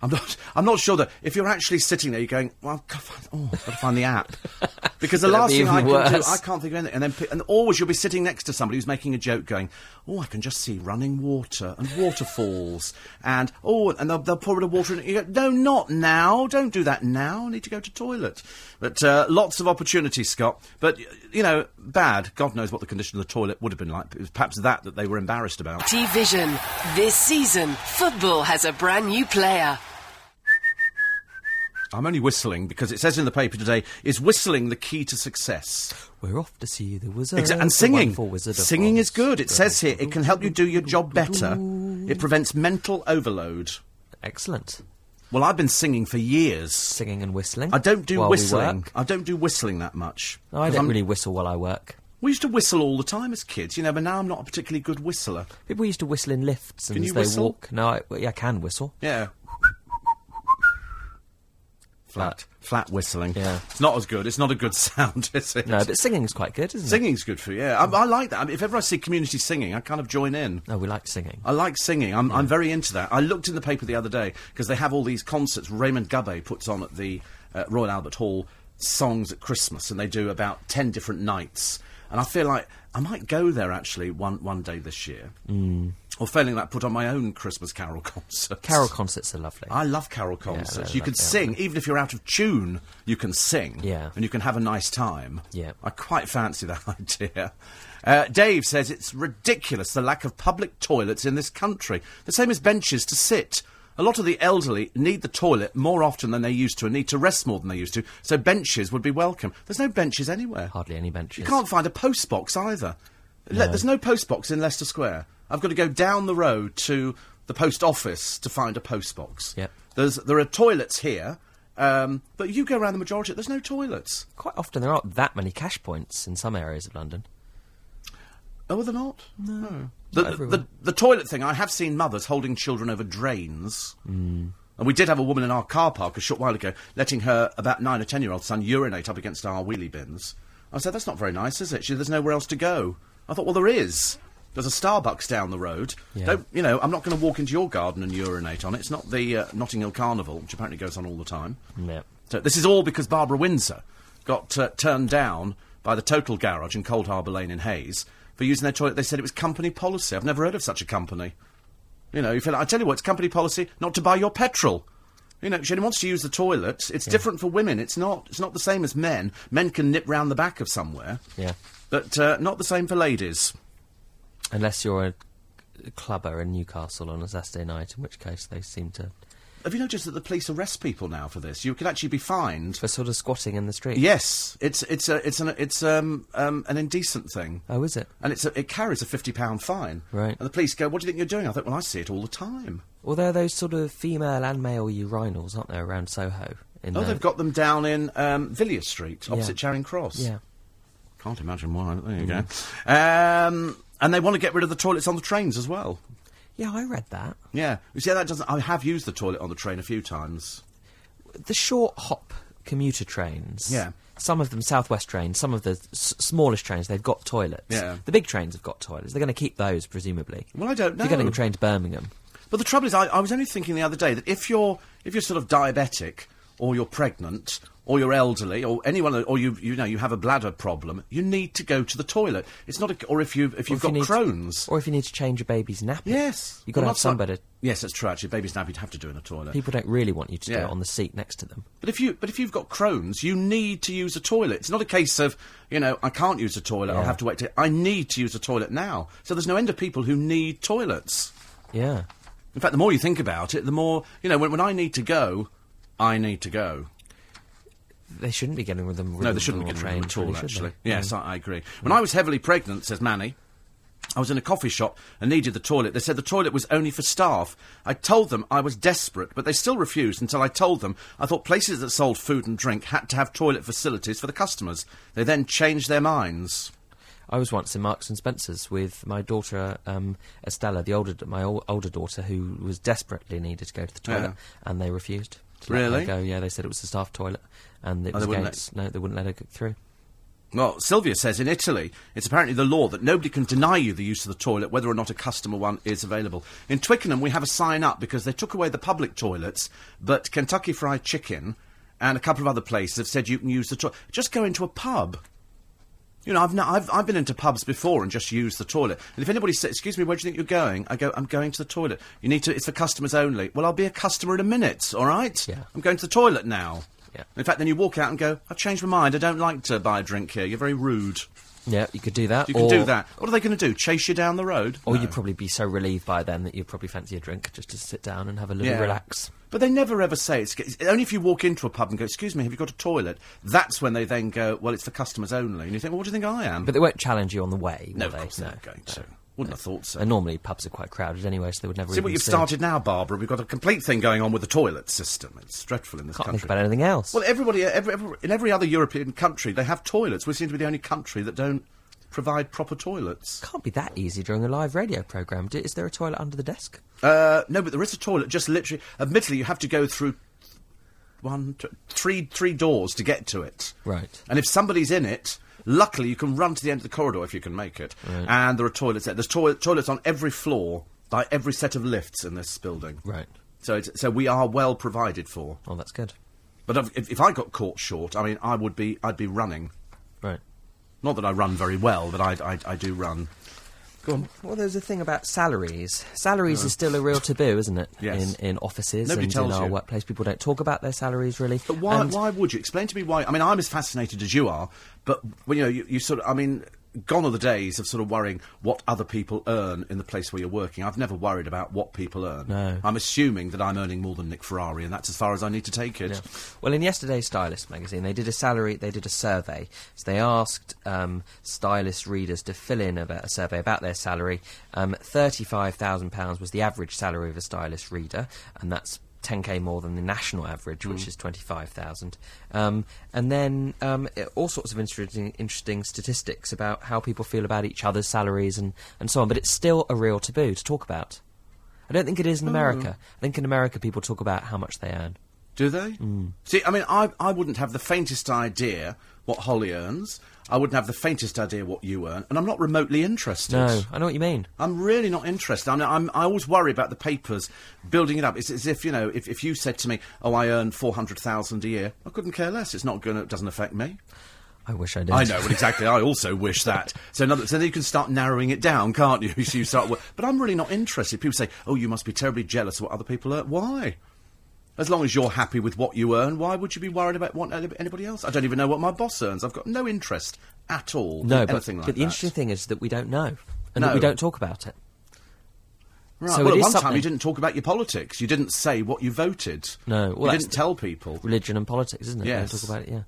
I'm not. I'm not sure that if you're actually sitting there, you're going, "Well, I've got to find, oh, I've got to find the app," because the last be thing I even can do. I can't think of anything. And then, and always you'll be sitting next to somebody who's making a joke, going, "Oh, I can just see running water and waterfalls, and oh, and they'll, they'll pour a bit of water in." it." You go, "No, not now. Don't do that now. I need to go to toilet." But uh, lots of opportunities, Scott. But you know, bad. God knows what the condition of the toilet would have been like. It was perhaps that that they were embarrassed about. T-Vision. This season, football has a brand new player. I'm only whistling because it says in the paper today, "Is whistling the key to success?" We're off to see the wizard. Exa- and singing. wonderful Wizard of Singing is good. It says here it can help you do your job better. It prevents mental overload. Excellent. Well, I've been singing for years. Singing and whistling. I don't do while whistling. I don't do whistling that much. No, I don't I'm- really whistle while I work. We used to whistle all the time as kids, you know, but now I'm not a particularly good whistler. People used to whistle in lifts and Can as they whistle? walk. No, I, I can whistle. Yeah. Flat. Flat whistling. Yeah. It's not as good. It's not a good sound, is it? No, but singing's quite good, isn't Singing's good for you, yeah. I, I like that. I mean, if ever I see community singing, I kind of join in. it? No, we like singing. I like singing. I'm, I'm very into that. I looked in the paper the other day because they have all these concerts. Raymond Gubbay puts on at the uh, Royal Albert Hall songs at Christmas, and they do about ten different nights. And I feel like I might go there actually one one day this year, mm. or failing that, put on my own Christmas carol concert. Carol concerts are lovely. I love carol concerts. they're you can lovely, sing, even if you're out of tune, you can sing. Yeah. And you can have a nice time. Yeah. I quite fancy that idea. Uh, Dave says it's ridiculous the lack of public toilets in this country. The same as benches to sit. A lot of the elderly need the toilet more often than they used to and need to rest more than they used to, so benches would be welcome. There's no benches anywhere. Hardly any benches. You can't find a post box either. Le- There's no post box in Leicester Square. I've got to go down the road to the post office to find a post box. Yep. There's there are toilets here, um, but you go around the majority. There's no toilets. Quite often there aren't that many cash points in some areas of London. Oh, are there not? No. The, Not the, the, the toilet thing, I have seen mothers holding children over drains. Mm. And we did have a woman in our car park a short while ago letting her about nine or ten year old son urinate up against our wheelie bins. I said, that's not very nice, is it? She, said, there's nowhere else to go. I thought, well, there is. There's a Starbucks down the road. Yeah. Don't, you know, I'm not going to walk into your garden and urinate on it. It's not the uh, Notting Hill Carnival, which apparently goes on all the time. Yeah. So this is all because Barbara Windsor got uh, turned down by the Total Garage in Cold Harbour Lane in Hayes for using their toilet. They said it was company policy. I've never heard of such a company. You know, you feel like, I tell you what, it's company policy not to buy your petrol. You know, she only wants to use the toilet. It's different for women. It's not. It's not the same as men. Men can nip round the back of somewhere, Yeah. but uh, not the same for ladies. Unless you're a, a clubber in Newcastle on a Saturday night, in which case they seem to. Have you noticed that the police arrest people now for this? You can actually be fined. for sort of squatting in the street. Yes, it's it's a it's an it's um, um an indecent thing. Oh, is it? and it's a, it carries a fifty pound fine. Right. And the police go, "What do you think you're doing?" I think, "Well, I see it all the time." Well, there are those sort of female and male urinals, aren't there, around Soho? In Oh, the- they've got them down in um, Villiers Street, opposite Yeah. Charing Cross. Yeah. Can't imagine why. There you Mm. go. Um, and they want to get rid of the toilets on the trains as well. Yeah, I read that. Yeah. You see, that doesn't. I have used the toilet on the train a few times. The short hop commuter trains. Yeah. Some of them Southwest trains, some of the s- smallest trains, they've got toilets. Yeah. The big trains have got toilets. They're going to keep those, presumably. Well, I don't If you're getting a train to Birmingham. But the trouble is, I, I was only thinking the other day that if you're if you're sort of diabetic or you're pregnant or you're elderly or anyone or you you know you have a bladder problem, you need to go to the toilet. It's not a, or if you if you've if got you Crohn's. Or if you need to change a baby's nappy. yes, You've got to have somebody. Yes, that's true. Actually, baby's nappy you'd have to do in a toilet. People don't really want you to do it on the seat next to them. But if you but if you've got Crohn's, you need to use a toilet. It's not a case of you know I can't use a toilet. I'll have to wait. To, I need to use a toilet now. So there's no end of people who need toilets. Yeah. In fact, the more you think about it, the more you know. When, when I need to go, I need to go. They shouldn't be getting of them. No, they shouldn't be getting train, them at all, actually. Yes, I, I agree. When I was heavily pregnant, says Manny, I was in a coffee shop and needed the toilet. They said the toilet was only for staff. I told them I was desperate, but they still refused until I told them I thought places that sold food and drink had to have toilet facilities for the customers. They then changed their minds. I was once in Marks and Spencers with my daughter um, Estella, the older my ol- older daughter, who was desperately needed to go to the toilet, Yeah. and they refused. To let her Really? go. Yeah, they said it was the staff toilet, and it Oh, was they wouldn't against. No, they wouldn't let her go through. Well, Sylvia says in Italy, it's apparently the law that nobody can deny you the use of the toilet, whether or not a customer one is available. In Twickenham, we have a sign up because they took away the public toilets, but Kentucky Fried Chicken and a couple of other places have said you can use the toilet. Just go into a pub. You know, I've, no, I've, I've been into pubs before and just used the toilet. And if anybody says, excuse me, where do you think you're going? I go, I'm going to the toilet. You need to, it's for customers only. Well, I'll be a customer in a minute, all right? Yeah. I'm going to the toilet now. Yeah. In fact, then you walk out and go, I've changed my mind. I don't like to buy a drink here. You're very rude. Yeah, you could do that. You or, can do that. What are they going to do? Chase you down the road? Or No. you'd probably be so relieved by then that you'd probably fancy a drink just to sit down and have a little Yeah. relax. But they never ever say it's, only if you walk into a pub and go, "Excuse me, have you got a toilet?" That's when they then go, "Well, it's for customers only." And you think, "Well, what do you think I am?" But they won't challenge you on the way, will no, of they? course they're not going to. Wouldn't have thought so. And normally pubs are quite crowded anyway, so they would never See what you've see. started now, Barbara. We've got a complete thing going on with the toilet system. It's dreadful in this Can't country. think about anything else. Well, everybody, every, every, in every other European country, they have toilets. We seem to be the only country that don't provide proper toilets. Can't be that easy during a live radio program. D- Is there a toilet under the desk? Uh, no, but there is a toilet. Just literally, admittedly, you have to go through one, two, three, three doors to get to it. Right. And if somebody's in it, luckily you can run to the end of the corridor if you can make it. And there are toilets there. There's toi- toilets on every floor by every set of lifts in this building. Right. So, it's, so we are well provided for. Oh, that's good. But if, if, if I got caught short, I mean, I would be, I'd be running. Right. Not that I run very well, but I, I, I do run. Go on. Well, there's a thing about salaries. Salaries is still a real taboo, isn't it? Yes. In in offices Nobody and tells in our you. workplace, people don't talk about their salaries really. But why, And- why would you? Explain to me why. I mean, I'm as fascinated as you are, but, you know, you, you sort of, I mean, gone are the days of sort of worrying what other people earn in the place where you're working. I've never worried about what people earn. No. I'm assuming that I'm earning more than Nick Ferrari, and that's as far as I need to take it. Well, in yesterday's Stylist magazine, they did a salary, they did a survey. So they asked um, stylist readers to fill in about a survey about their salary. Um, Thirty-five thousand pounds was the average salary of a stylist reader, and that's 10k more than the national average, which is 25,000. Um, and then um, i- all sorts of interesting, interesting statistics about how people feel about each other's salaries and, and so on. But it's still a real taboo to talk about. I don't think it is in America. I think in America people talk about how much they earn. Do they? See, I mean, I, I wouldn't have the faintest idea what Holly earns. I wouldn't have the faintest idea what you earn, and I'm not remotely interested. No, I know what you mean. I'm really not interested. I mean, I'm, I always worry about the papers building it up. It's as if you know, if, if you said to me, "Oh, I earn four hundred thousand a year," I couldn't care less. It's not going to, it doesn't affect me. I wish I did. I know, well, exactly. I also wish that. So, another, so then you can start narrowing it down, can't you? so you start, but I'm really not interested. People say, "Oh, you must be terribly jealous of what other people earn." Why? As long as you're happy with what you earn, why would you be worried about what anybody else? I don't even know what my boss earns. I've got no interest at all. No, in but, anything like but the that. interesting thing is that we don't know, and No. that we don't talk about it. Right. So well, at one time something. you didn't talk about your politics. You didn't say what you voted. No, well, you didn't tell people. Religion and politics, isn't it? Yes. talk about it, yeah,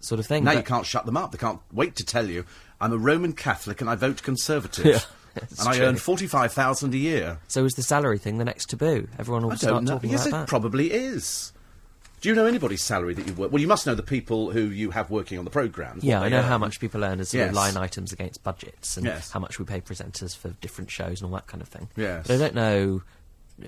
sort of thing. Now you can't shut them up. They can't wait to tell you. I'm a Roman Catholic and I vote Conservative. And I true. earn forty-five thousand a year. So is the salary thing the next taboo? Everyone will I start know. talking Yes, about it that. probably is. Do you know anybody's salary that you work? Well, you must know the people who you have working on the programmes. yeah, I know how much people earn as Yes. line items against budgets, and Yes. how much we pay presenters for different shows and all that kind of thing. Yes. but I don't know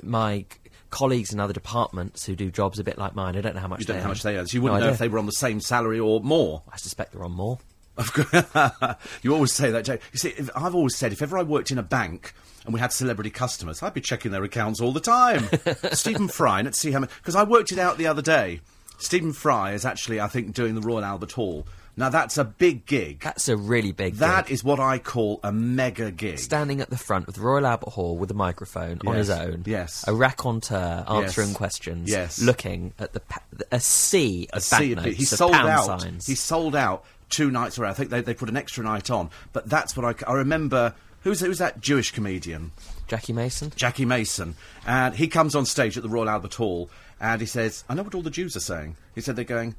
my c- colleagues in other departments who do jobs a bit like mine. I don't know how much You don't they know how earn. much they earn. So you wouldn't know idea. if they were on the same salary or more. I suspect they're on more. Of you always say that, Jake. You see, if, I've always said if ever I worked in a bank and we had celebrity customers, I'd be checking their accounts all the time. Stephen Fry, let's see how much. Because I worked it out the other day. Stephen Fry is actually, I think, doing the Royal Albert Hall. Now, that's a big gig. That's a really big. That gig. is what I call a mega gig. standing at the front with Royal Albert Hall with a microphone on his own. yes. A raconteur answering Yes, questions. yes. Looking at the pa- a sea a of sea of banknotes, He of sold pound out. signs. He sold out two nights around. I think they, they put an extra night on. But that's what I, I remember. Who's, who's that Jewish comedian? Jackie Mason. Jackie Mason, and he comes on stage at the Royal Albert Hall, and he says, "I know what all the Jews are saying." He said they're going,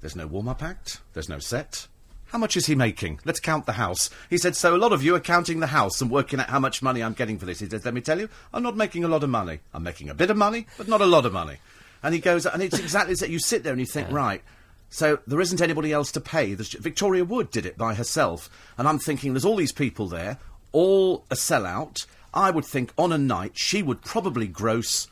"There's no warm-up act, there's no set. How much is he making? Let's count the house." He said, "So a lot of you are counting the house and working out how much money I'm getting for this." He says, "Let me tell you, I'm not making a lot of money. I'm making a bit of money, but not a lot of money." And he goes, and it's exactly that you sit there and you think, right. So there isn't anybody else to pay. There's, Victoria Wood did it by herself, and I'm thinking there's all these people there, all a sellout. I would think on a night she would probably gross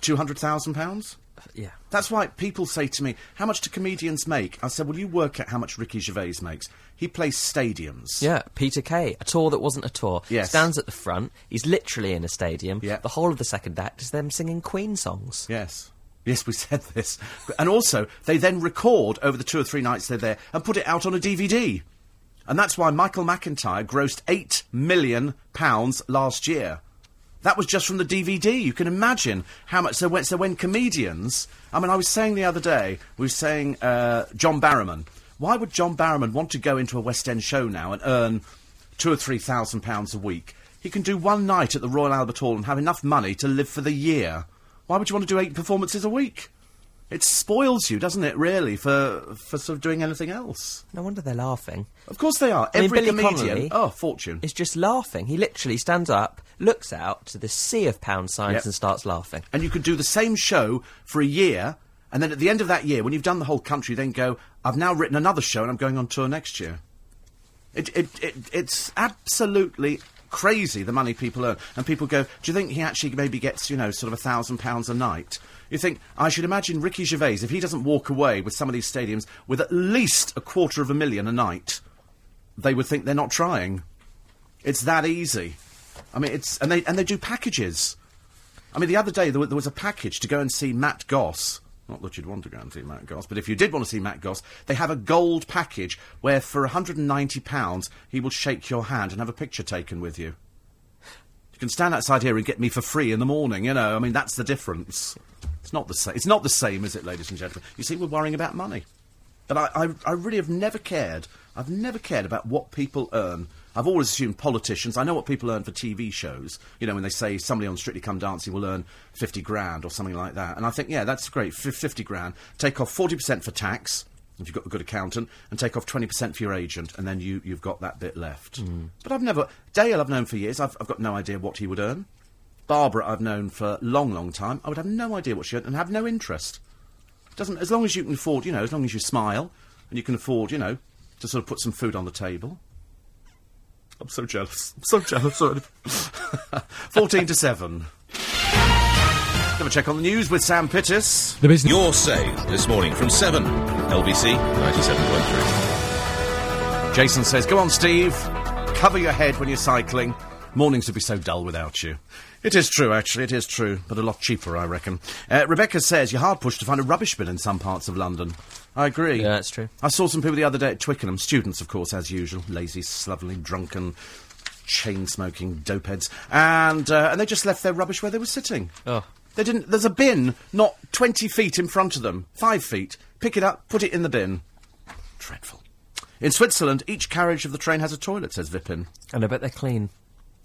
two hundred thousand pounds. Yeah. That's why people say to me, "How much do comedians make?" I said, "Well, you work out how much Ricky Gervais makes. He plays stadiums. Yeah, Peter Kay, a tour that wasn't a tour. Yes. Stands at the front. He's literally in a stadium. Yeah. The whole of the second act is them singing Queen songs. Yes." Yes, we said this. And also, they then record over the two or three nights they're there and put it out on a DVD. And that's why Michael McIntyre grossed £8 million last year. That was just from the DVD. You can imagine how much. So when, so when comedians. I mean, I was saying the other day, we were saying uh, John Barrowman. Why would John Barrowman want to go into a West End show now and earn two or three thousand pounds a week? He can do one night at the Royal Albert Hall and have enough money to live for the year. Why would you want to do eight performances a week? It spoils you, doesn't it, really, for, for sort of doing anything else? No wonder they're laughing. Of course they are. I mean, Every Billy comedian. Connolly oh, fortune. Is just laughing. He literally stands up, looks out to the sea of pound signs, Yep. and starts laughing. and you could do the same show for a year, and then at the end of that year, when you've done the whole country, then go, I've now written another show and I'm going on tour next year. It, it, it, it's absolutely crazy the money people earn. And people go, do you think he actually maybe gets, you know, sort of a thousand pounds a night? You think, I should imagine Ricky Gervais, if he doesn't walk away with some of these stadiums with at least a quarter of a million a night, they would think they're not trying. It's that easy. I mean, it's and they and they do packages. I mean, the other day there, there was a package to go and see Matt Goss. Not that you'd want to go and see Matt Goss, but if you did want to see Matt Goss, they have a gold package where for £190 he will shake your hand and have a picture taken with you. You can stand outside here and get me for free in the morning, you know. I mean, that's the difference. It's not the same. It's not the same, is it, ladies and gentlemen? You see, we're worrying about money. But I, I, I really have never cared. I've never cared about what people earn. I've always assumed politicians. I know what people earn for TV shows. You know, when they say somebody on Strictly Come Dancing will earn fifty grand or something like that, and I think, yeah, that's great. F- fifty grand. Take off forty percent for tax if you've got a good accountant, and take off twenty percent for your agent, and then you you've got that bit left. Hmm. But I've never Dale. I've known for years. I've, I've got no idea what he would earn. Barbara, I've known for a long, long time. I would have no idea what she earned and have no interest. Doesn't as long as you can afford, you know, as long as you smile and you can afford, you know, to sort of put some food on the table. I'm so jealous. I'm so jealous already. Fourteen to seven. Have a check on the news with Sam Pittis. The business. Your say this morning from 7. LBC 97.3. Jason says, "Go on, Steve. Cover your head when you're cycling. Mornings would be so dull without you." It is true, actually. It is true, but a lot cheaper, I reckon. Uh, Rebecca says you're hard pushed to find a rubbish bin in some parts of London. I agree. Yeah, that's true. I saw some people the other day at Twickenham, students, of course, as usual, lazy, slovenly, drunken, chain-smoking dopeheads, and uh, and they just left their rubbish where they were sitting. Oh. They didn't. There's a bin not twenty feet in front of them, five feet. Pick it up, put it in the bin. Dreadful. In Switzerland, each carriage of the train has a toilet, says Vipin. And I bet they're clean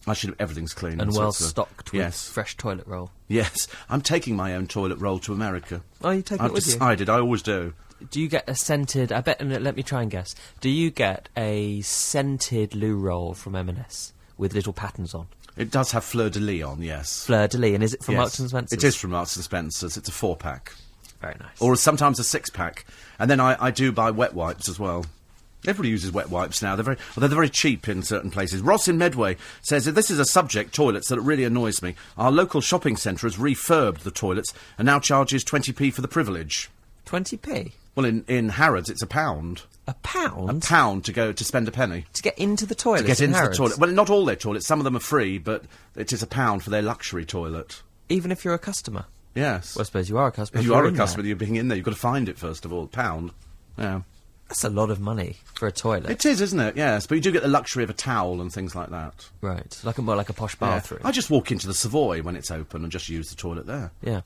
Actually, everything's clean. and well stocked with Yes. fresh toilet roll. Yes. I'm taking my own toilet roll to America. Oh, you take I've it with you? decided. I always do. Do you get a scented? I bet. Let me try and guess. Do you get a scented loo roll from M&S with little patterns on? It does have fleur de lis on, yes. Fleur de lis, and is it from Yes. Marks and Spencer's? It is from Marks and Spencer's. It's a four pack. very nice. Or sometimes a six pack. And then I, I do buy wet wipes as well. Everybody uses wet wipes now. They're very, although they're very cheap in certain places. Ross in Medway says that this is a subject, toilets, that really annoys me. Our local shopping centre has refurbed the toilets and now charges 20p for the privilege. Twenty p. Well, in, in Harrods, it's a pound. A pound A pound to go to spend a penny. to get into the toilet. To get in into Harrods? the toilet. Well, not all their toilets. Some of them are free, but it is a pound for their luxury toilet. Even if you're a customer. Yes. Well, I suppose you are a customer. if you you're a customer, there. you're being in there. You've got to find it first of all. Pound. Yeah. That's a lot of money for a toilet. It is, isn't it? Yes, but you do get the luxury of a towel and things like that. right. Like a more like a posh Yeah. bathroom. I just walk into the Savoy when it's open and just use the toilet there. yeah.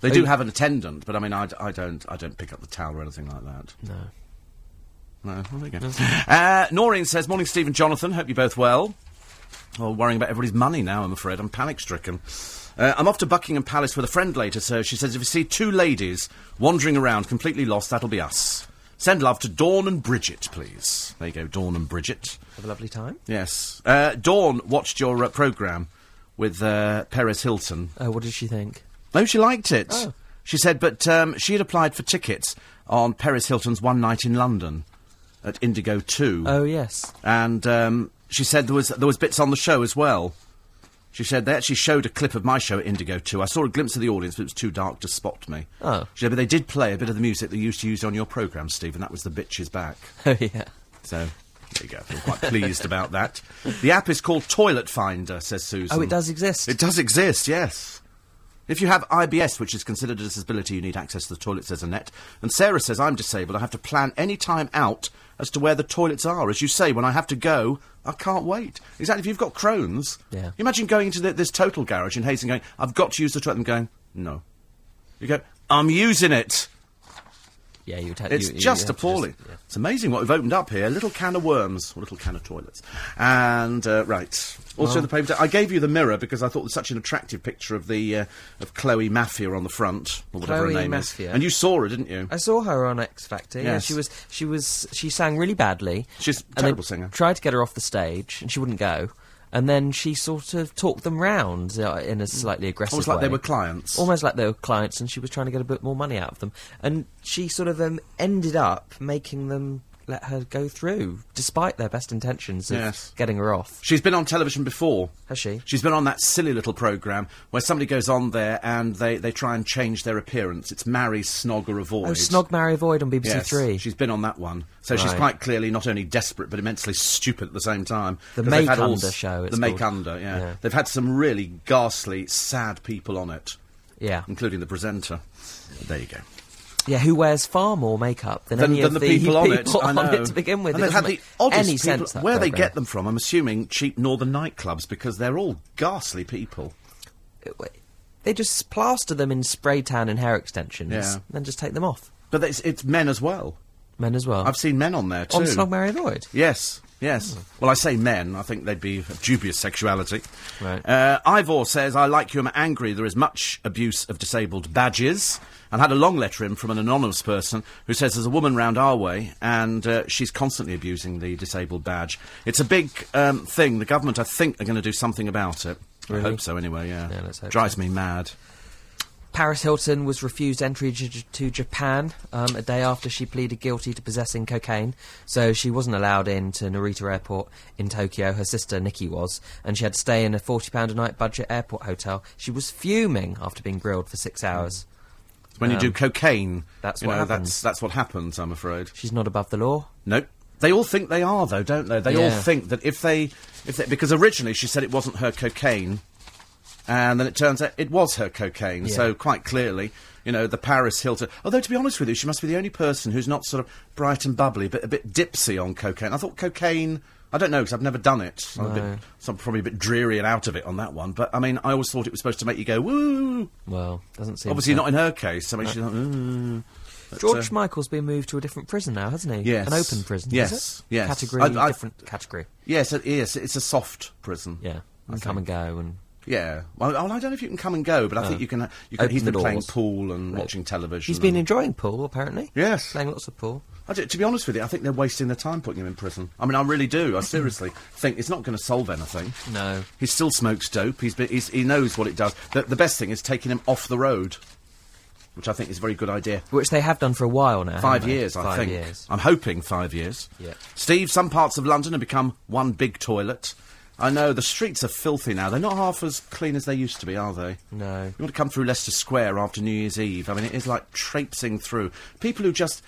They do have an attendant, but I mean, I, I don't, I don't pick up the towel or anything like that. No. No, well, there you go. Uh, Noreen says, "Morning, Stephen, Jonathan. Hope you're both well. Well, worrying about everybody's money now. I'm afraid I'm panic stricken. Uh, I'm off to Buckingham Palace with a friend later, so she says if you see two ladies wandering around completely lost, that'll be us. Send love to Dawn and Bridget, please. There you go, Dawn and Bridget. Have a lovely time. Yes. Uh, Dawn watched your uh, programme with uh, Perez Hilton. Oh, what did she think? Oh, she liked it. Oh. She said, but um, she had applied for tickets on Perez Hilton's One Night in London at Indigo 2. Oh, yes. And um, she said there was, there was bits on the show as well. She said they actually showed a clip of my show at Indigo 2. I saw a glimpse of the audience, but it was too dark to spot me. Oh. She said, but they did play a bit of the music they used to use on your programme, Steve, and that was The Bitch Is Back. Oh, yeah. So, there you go. I'm quite pleased about that. The app is called Toilet Finder, says Susan. Oh, it does exist. It does exist, yes. If you have IBS, which is considered a disability, you need access to the toilet, says Annette. And Sarah says, I'm disabled. I have to plan any time out as to where the toilets are. As you say, when I have to go, I can't wait. Exactly. If you've got Crohn's, Yeah. imagine going into the, this total garage in Hayes and going, I've got to use the toilet, and going, no. You go, I'm using it. Yeah, you would have It's you- you just have to appalling. yeah. It's amazing what we've opened up here. A little can of worms, or a little can of toilets. And, uh, right. Also, in the paper. I gave you the mirror because I thought it was such an attractive picture of the uh, of Chloe Mafia on the front, or whatever Chloe her name Mafia. is. And you saw her, didn't you? I saw her on X Factor. Yeah, she was she was she sang really badly. She's a terrible singer. Tried to get her off the stage, and she wouldn't go. And then she sort of talked them round uh, in a slightly aggressive Almost like they were clients. Almost like they were clients, and she was trying to get a bit more money out of them. And she sort of um, ended up making them let her go through, despite their best intentions of Yes. getting her off. She's been on television before. Has she? She's been on that silly little programme where somebody goes on there and they, they try and change their appearance. It's Marry, Snog or Avoid. Oh, Snog Marry Avoid on BBC Yes, Three. she's been on that one. So she's quite clearly not only desperate but immensely stupid at the same time. The Make Under show, it's the Make called. Under, yeah. Yeah. They've had some really ghastly, sad people on it, yeah, including the presenter. There you go. Yeah. Who wears far more makeup than, Than, any than of the people on it, people know. it to begin with? And It had the oddest any people. sense. Where they get them from, I'm assuming cheap northern nightclubs because they're all ghastly people. Uh, they just plaster them in spray tan and hair extensions, Yeah. and then just take them off. But it's, it's men as well. Men as well. I've seen men on there too. On Slog Mary Lloyd. Yes, yes. Well, I say men. I think they'd be of dubious sexuality. Right. Uh, Ivor says, I like you, I'm angry. There is much abuse of disabled badges. And had a long letter in from an anonymous person who says there's a woman round our way and uh, she's constantly abusing the disabled badge. It's a big um, thing. The government, I think, are going to do something about it. I hope so, anyway, yeah. Yeah, let's hope Drives so. me mad. Paris Hilton was refused entry to, to Japan um, a day after she pleaded guilty to possessing cocaine. So she wasn't allowed into Narita Airport in Tokyo. Her sister Nikki was, and she had to stay in a forty pound a night budget airport hotel. She was fuming after being grilled for six hours. When you Um, do cocaine, that's you what know, happens. That's, that's what happens, I'm afraid. She's not above the law. Nope. They all think they are, though, don't they? They all Yeah. think that if they, if they, because originally she said it wasn't her cocaine, and then it turns out it was her cocaine. Yeah. So quite clearly, you know, the Paris Hilton. Although to be honest with you, she must be the only person who's not sort of bright and bubbly, but a bit dipsy on cocaine. I thought cocaine. I don't know because I've never done it. I'm, a bit, so I'm probably a bit dreary and out of it on that one. But I mean, I always thought it was supposed to make you go woo. Well, doesn't seem. Obviously to. not in her case. I mean, she's like, "Ooh." But, George uh, Michael's been moved to a different prison now, hasn't he? Yes. An open prison. Yes, Is it? yes. Category, I- I- different category. yes, it is. It's a soft prison. Yeah. And come and go and. Yeah. Well, I don't know if you can come and go, but I think you can. You can Open he's the been playing doors. pool and watching television. He's been and- enjoying pool, apparently. Yes. Playing lots of pool. I do- to be honest with you, I think they're wasting their time putting him in prison. I mean, I really do. I seriously think it's not going to solve anything. No. He still smokes dope. He's, been, he's he knows what it does. The, the best thing is taking him off the road, which I think is a very good idea. Which they have done for a while now. Five they? years, I Five think. years. I'm hoping five years. Yeah. Steve, some parts of London have become one big toilet. I know the streets are filthy now. They're not half as clean as they used to be, are they? No. You want to come through Leicester Square after New Year's Eve. I mean, it is like traipsing through. People who just.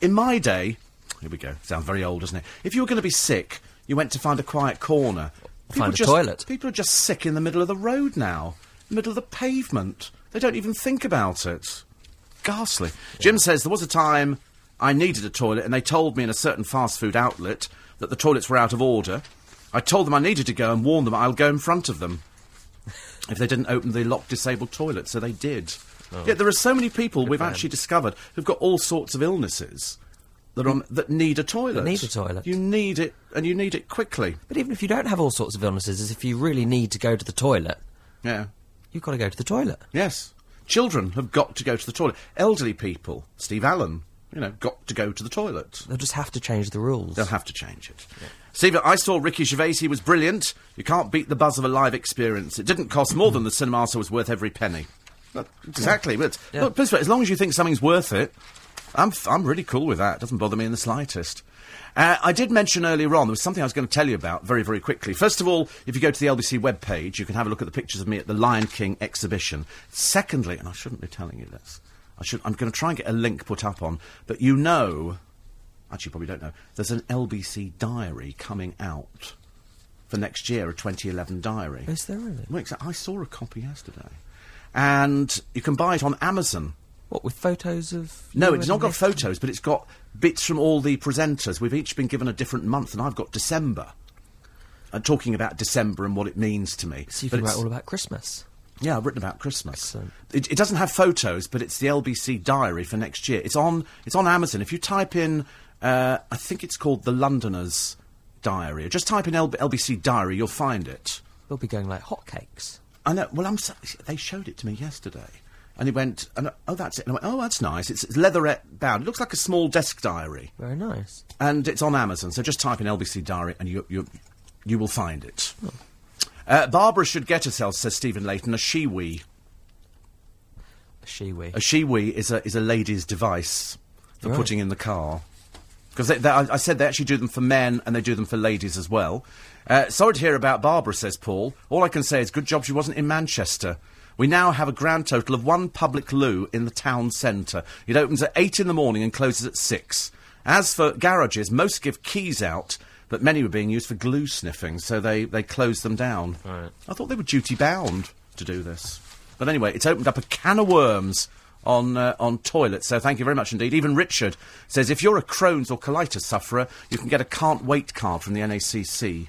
In my day. Here we go. Sounds very old, doesn't it? If you were going to be sick, you went to find a quiet corner. Find a just, toilet. People are just sick in the middle of the road now. Middle of the pavement. They don't even think about it. Ghastly. Jim says there was a time I needed a toilet and they told me in a certain fast food outlet that the toilets were out of order. I told them I needed to go and warn them I'll go in front of them if they didn't open the locked disabled toilet, so they did. Oh. Yet there are so many people we've actually discovered who've got all sorts of illnesses that, on- that need a toilet. need a toilet. You need it, and you need it quickly. But even if you don't have all sorts of illnesses, as if you really need to go to the toilet, Yeah. you've got to go to the toilet. Yes. Children have got to go to the toilet. Elderly people, Steve Allen, you know, got to go to the toilet. They'll just have to change the rules. They'll have to change it. Steve, I saw Ricky Gervais. He was brilliant. You can't beat the buzz of a live experience. It didn't cost more than the cinema, so it was worth every penny. Exactly. But Yeah. look, as long as you think something's worth it, I'm f- I'm really cool with that. It Doesn't bother me in the slightest. Uh, I did mention earlier on there was something I was going to tell you about very very quickly. First of all, if you go to the LBC webpage, you can have a look at the pictures of me at the Lion King exhibition. Secondly, and I shouldn't be telling you this, I should. I'm going to try and get a link put up on, but you know actually you probably don't know, there's an LBC diary coming out for next year, a 2011 diary. Is there really? Well, I saw a copy yesterday. And you can buy it on Amazon. What, with photos of. No, it's not got photos, but it's got bits from all the presenters. We've each been given a different month, and I've got December. And talking about December and what it means to me. So you can write all about Christmas. yeah, I've written about Christmas. It, it doesn't have photos, but it's the LBC diary for next year. It's on. It's on Amazon. If you type in, uh, I think it's called the Londoners Diary. Just type in L- LBC diary, you'll find it. They'll be going like hotcakes. I know. Well, I'm. So, they showed it to me yesterday, and he went, and, "Oh, that's it." And I went, "Oh, that's nice. It's, it's leatherette bound. It looks like a small desk diary, Very nice. and it's on Amazon. So just type in LBC diary, and you you you will find it." Uh, Barbara should get herself, says Stephen Layton, a Shewee. A Shewee. A Shewee is a is a lady's device for Right. putting in the car. Because I, I said they actually do them for men and they do them for ladies as well. Uh, sorry to hear about Barbara, says Paul. All I can say is good job she wasn't in Manchester. We now have a grand total of one public loo in the town centre. It opens at 8 in the morning and closes at 6. As for garages, most give keys out, but many were being used for glue sniffing, so they, they closed them down. Right. I thought they were duty bound to do this. But anyway, it's opened up a can of worms on uh, on toilets. So thank you very much indeed. Even Richard says if you're a Crohn's or colitis sufferer, you can get a can't wait card from the NACC.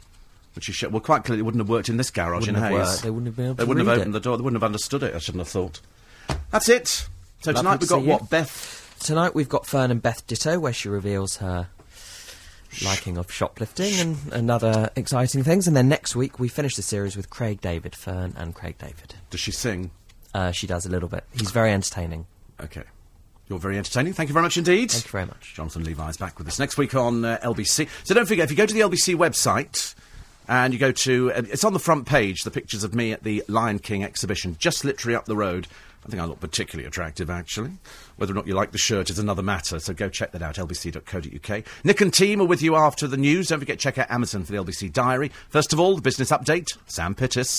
Which is sh- well, quite clearly, it wouldn't have worked in this garage Wouldn't in Hayes. worked. They wouldn't have been able They to wouldn't have opened it. the door. They wouldn't have understood it. I shouldn't have thought. That's it. So Lovely tonight we've got see you. what Beth. tonight we've got Fearne and Beth Ditto, where she reveals her liking of shoplifting and, and other exciting things. And then next week we finish the series with Craig David, Fearne and Craig David. Does she sing? Uh, she does a little bit. He's very entertaining. Okay. You're very entertaining. Thank you very much indeed. Thank you very much. Jonathan Levi's back with us next week on uh, LBC. So don't forget, if you go to the LBC website and you go to, uh, it's on the front page, the pictures of me at the Lion King exhibition, just literally up the road. I think I look particularly attractive, actually. Whether or not you like the shirt is another matter, so go check that out, lbc.co.uk. Nick and team are with you after the news. Don't forget, check out Amazon for the LBC Diary. First of all, the business update, Sam Pittis.